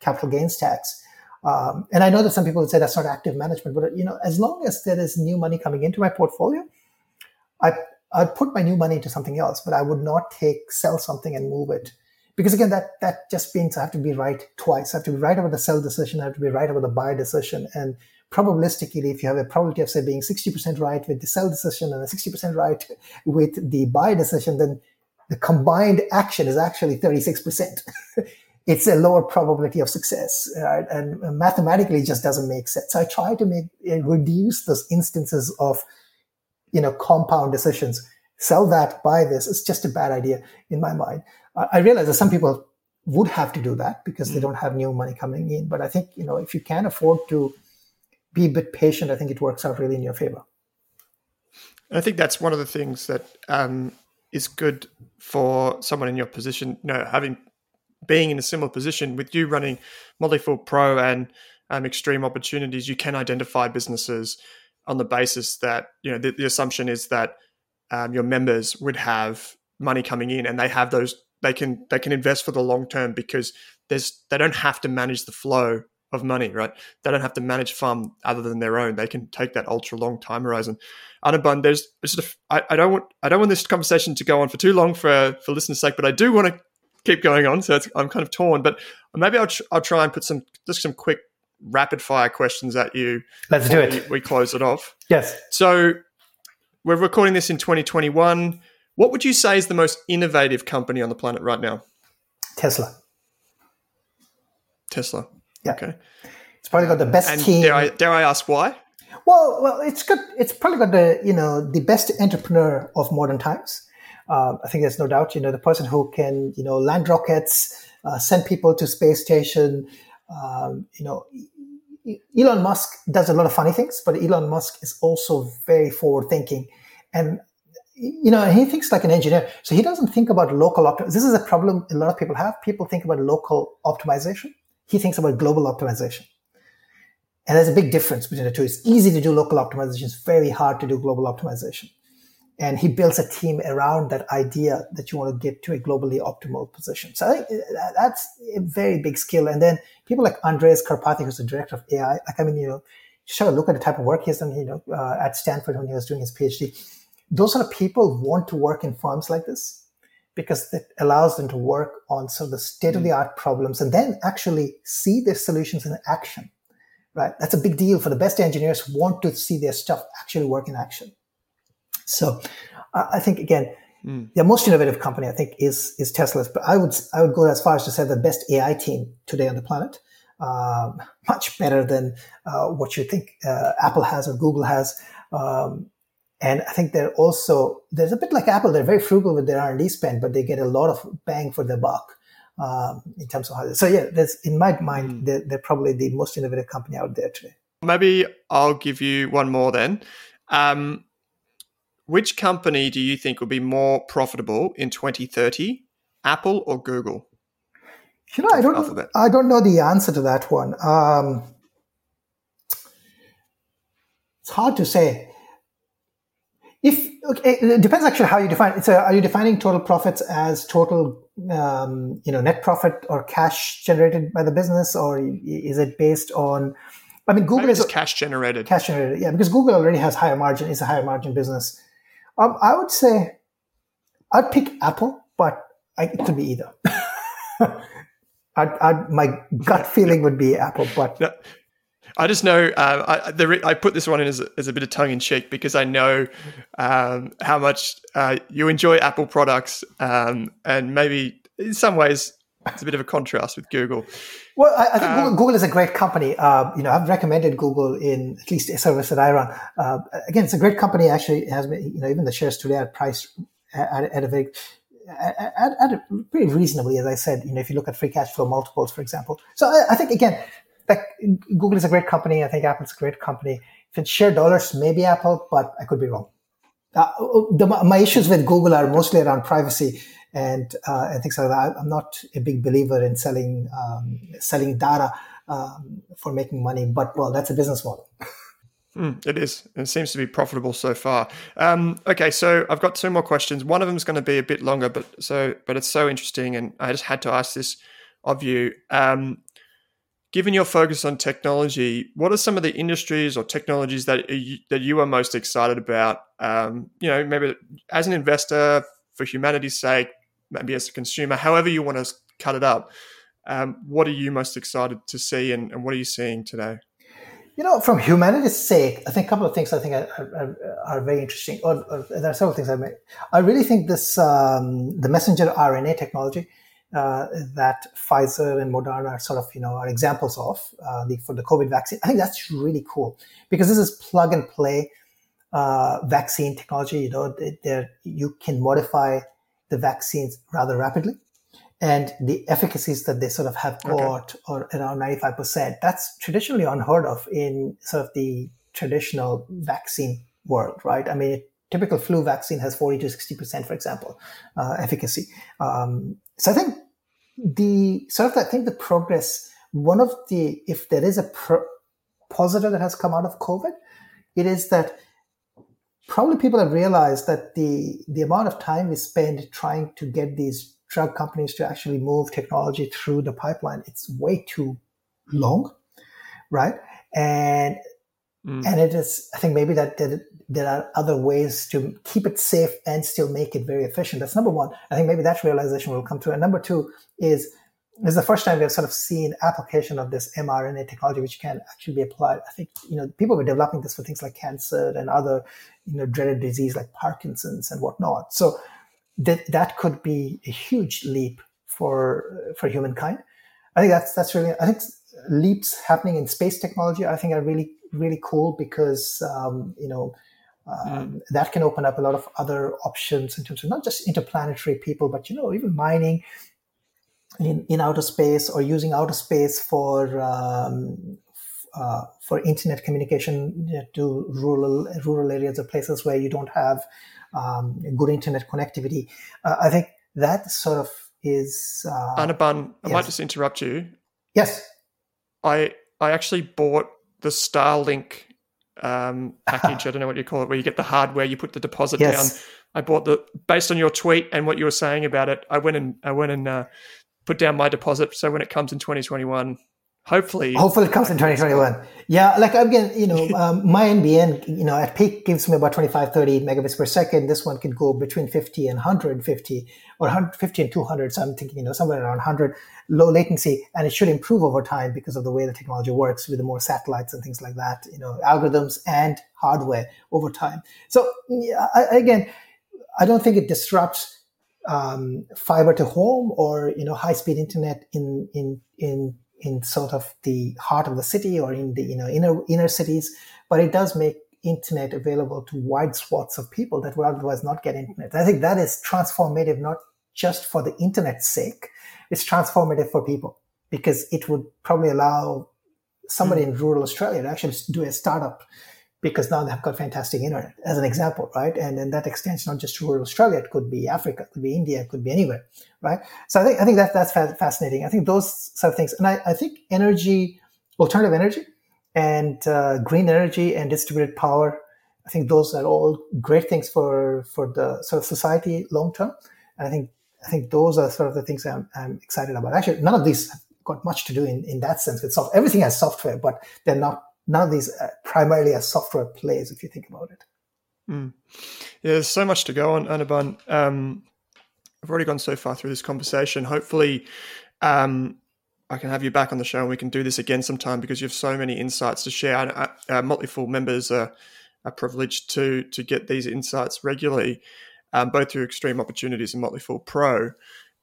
capital gains tax? Um, and I know that some people would say that's not active management, but you know, as long as there is new money coming into my portfolio, I I'd put my new money into something else, but I would not take sell something and move it because again, that that just means I have to be right twice. I have to be right about the sell decision. I have to be right about the buy decision, and probabilistically, if you have a probability of say being 60% right with the sell decision and a 60% right with the buy decision, then the combined action is actually 36%. it's a lower probability of success, right? And mathematically it just doesn't make sense. So I try to make reduce those instances of, you know, compound decisions. Sell that, buy this. It's just a bad idea in my mind. I realize that some people would have to do that because they mm. don't have new money coming in. But I think, you know, if you can afford to be a bit patient, I think it works out really in your favor. I think that's one of the things that um, is good for someone in your position. You know, having being in a similar position with you running Motley Fool Pro and um, Extreme Opportunities, you can identify businesses on the basis that you know the, the assumption is that um, your members would have money coming in and they have those they can they can invest for the long term because there's they don't have to manage the flow of money, right? They don't have to manage fund other than their own. They can take that ultra long time horizon. Anirban, there's sort of I, I, don't want I don't want this conversation to go on for too long for for listeners' sake, but I do want to keep going on. So I'm kind of torn, but maybe I'll tr- I'll try and put some just some quick rapid fire questions at you. Let's do it. We, we close it off. Yes. So we're recording this in 2021. What would you say is the most innovative company on the planet right now? Tesla. Tesla. Yeah. Okay. It's probably got the best and team. Dare I, dare I ask why? Well, well, it's got. It's probably got the you know the best entrepreneur of modern times. Uh, I think there's no doubt. You know, the person who can you know land rockets, uh, send people to space station. Um, you know, Elon Musk does a lot of funny things, but Elon Musk is also very forward thinking, and you know, he thinks like an engineer. So he doesn't think about local optimization. This is a problem a lot of people have. People think about local optimization. He thinks about global optimization. And there's a big difference between the two. It's easy to do local optimization. It's very hard to do global optimization. And he builds a team around that idea that you want to get to a globally optimal position. So I think that's a very big skill. And then people like Andreas Karpathy, who's the director of AI, like, I mean, you know, just have a look at the type of work he's done, you know, uh, at Stanford when he was doing his PhD. Those sort of people want to work in firms like this because it allows them to work on sort of the state of the art problems and then actually see their solutions in action. Right? That's a big deal for the best engineers who want to see their stuff actually work in action. So I think again, mm. the most innovative company, I think, is is Tesla's. But I would I would go as far as to say the best AI team today on the planet. Um, much better than uh, what you think uh, Apple has or Google has. Um, and I think they're also there's a bit like Apple. They're very frugal with their R and D spend, but they get a lot of bang for their buck um, in terms of how. So yeah, there's in my mind mm. they're, they're probably the most innovative company out there today. Maybe I'll give you one more then. Um, which company do you think will be more profitable in 2030, Apple or Google? You know, I don't. Alphabet. I don't know the answer to that one. Um, it's hard to say. If okay, it depends actually how you define it. So, are you defining total profits as total, um, you know, net profit or cash generated by the business, or is it based on? I mean, Google Maybe is cash generated. Cash generated, yeah, because Google already has higher margin. It's a higher margin business. Um, I would say I'd pick Apple, but I, it could be either. I'd, I'd, my gut feeling would be Apple, but. No, I just know uh, I, the, I put this one in as a, as a bit of tongue in cheek because I know um, how much uh, you enjoy Apple products, um, and maybe in some ways it's a bit of a contrast with Google. Well, I, I think um, Google, Google, is a great company. Uh, you know, I've recommended Google in at least a service that I run. Uh, again, it's a great company. Actually, has been, you know even the shares today are priced at, at a very at, at a pretty reasonably, as I said. You know, if you look at free cash flow multiples, for example. So I, I think again, like Google is a great company. I think Apple's a great company. If it's share dollars, maybe Apple, but I could be wrong. Uh, the, my issues with Google are mostly around privacy and uh, and things like that. I'm not a big believer in selling um, selling data um, for making money, but well, that's a business model. Mm, it is. It seems to be profitable so far. Um, okay, so I've got two more questions. One of them is going to be a bit longer, but so but it's so interesting, and I just had to ask this of you. Um, given your focus on technology, what are some of the industries or technologies that you, that you are most excited about? Um, you know, maybe as an investor, for humanity's sake, maybe as a consumer, however you want to cut it up. Um, what are you most excited to see, and, and, what are you seeing today? You know, from humanity's sake, I think a couple of things I think are, are, are very interesting. Or, or, there are several things I made. I really think this um, the messenger RNA technology uh, that Pfizer and Moderna are sort of you know are examples of uh, the, for the COVID vaccine. I think that's really cool because this is plug and play uh, vaccine technology. You know, there you can modify the vaccines rather rapidly. And the efficacies that they sort of have got okay. are around 95%. That's traditionally unheard of in sort of the traditional vaccine world, right? I mean, a typical flu vaccine has 40 to 60%, for example, uh, efficacy. Um, so I think the sort of, I think the progress, one of the, if there is a pro- positive that has come out of COVID, it is that probably people have realized that the the amount of time we spend trying to get these drug companies to actually move technology through the pipeline it's way too long right? And mm. and it is i think maybe that, there are other ways to keep it safe and still make it very efficient that's number one i think maybe that realization will come through and number two is this is the first time we've sort of seen application of this mRNA technology, which can actually be applied. I think you know people were developing this for things like cancer and other you know dreaded disease like Parkinson's and whatnot. So that that could be a huge leap for for humankind. I think that's that's really I think leaps happening in space technology. I think are really really cool because um, you know. Um, mm. That can open up a lot of other options in terms of not just interplanetary people, but you know even mining, in, in outer space or using outer space for um, uh, for internet communication to rural rural areas or places where you don't have um, good internet connectivity. Uh, I think that sort of is. Uh, Anirban, I yes. might just interrupt you. Yes. I I actually bought the Starlink um, package. I don't know what you call it, where you get the hardware, you put the deposit yes. down. I bought the based on your tweet and what you were saying about it. I went and I went and uh, put down my deposit. So when it comes in 2021, hopefully, hopefully it comes in 2021. Yeah, like again, you know, um, my NBN, you know, at peak gives me about 25, 30 megabits per second. This one can go between 50 and 150 or 150 and 200. So I'm thinking, you know, somewhere around 100 low latency and it should improve over time because of the way the technology works with the more satellites and things like that, you know, algorithms and hardware over time. So again, I don't think it disrupts um, fiber to home or you know high speed internet in in in in sort of the heart of the city or in the you know inner inner cities, but it does make internet available to wide swaths of people that would otherwise not get internet. I think that is transformative, not just for the internet's sake. It's transformative for people because it would probably allow somebody mm. in rural Australia to actually do a startup because now they've got fantastic internet as an example, right? And then that extends not just to rural Australia, it could be Africa, it could be India, it could be anywhere, right? So I think, I think that, that's fascinating. I think those sort of things. And I, I think energy, alternative energy and uh, green energy and distributed power, I think those are all great things for, for the sort of society long term. And I think, I think those are sort of the things I'm, I'm excited about. Actually, none of these got much to do in, in that sense with software. Everything has software, but they're not none of these uh, primarily as software plays, if you think about it. Mm. Yeah, there's so much to go on, Anirban. Um, I've already gone so far through this conversation. Hopefully, um, I can have you back on the show and we can do this again sometime because you have so many insights to share. Uh, uh, Motley members are, are privileged to to get these insights regularly, um, both through Extreme Opportunities and Motley Fool Pro.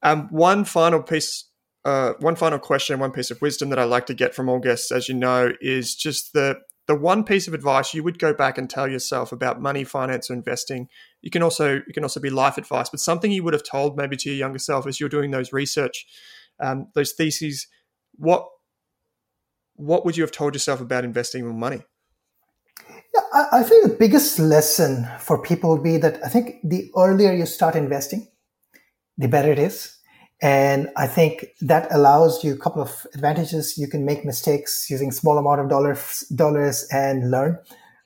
Um, one final piece uh, one final question, one piece of wisdom that I like to get from all guests, as you know, is just the the one piece of advice you would go back and tell yourself about money, finance, or investing. You can also you can also be life advice, but something you would have told maybe to your younger self as you're doing those research, um, those theses. What what would you have told yourself about investing your money? Yeah, I, I think the biggest lesson for people would be that I think the earlier you start investing, the better it is and I think that allows you a couple of advantages. You can make mistakes using small amount of dollars, dollars and learn.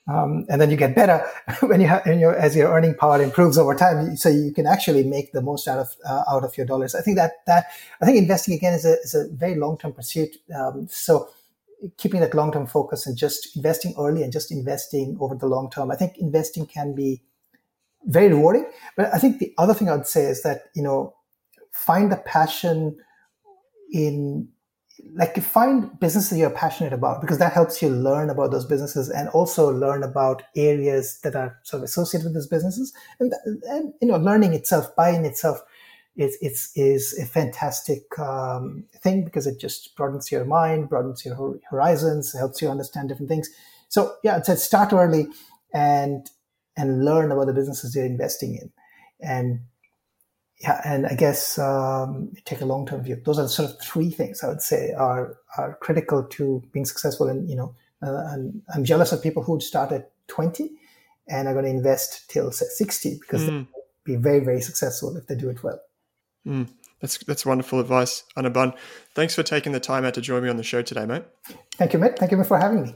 Um, and then you get better when you, have, as your earning power improves over time. So you can actually make the most out of uh, out of your dollars. I think that that I think investing again is a is a very long term pursuit. Um, so keeping that long term focus and just investing early and just investing over the long term. I think investing can be very rewarding. But I think the other thing I'd say is that you know find the passion in like find businesses you're passionate about because that helps you learn about those businesses and also learn about areas that are sort of associated with those businesses. And, and you know learning itself by in itself is it's is a fantastic um, thing because it just broadens your mind broadens your horizons helps you understand different things. So yeah it's a start early and and learn about the businesses you're investing in. And yeah, and I guess um, take a long term view. Those are sort of three things I would say are are critical to being successful. And you know, uh, and I'm jealous of people who start at 20 and are going to invest till say 60 because mm. they'll be very very successful if they do it well. Mm. That's that's wonderful advice, Anirban. Thanks for taking the time out to join me on the show today, mate. Thank you, mate. Thank you for having me.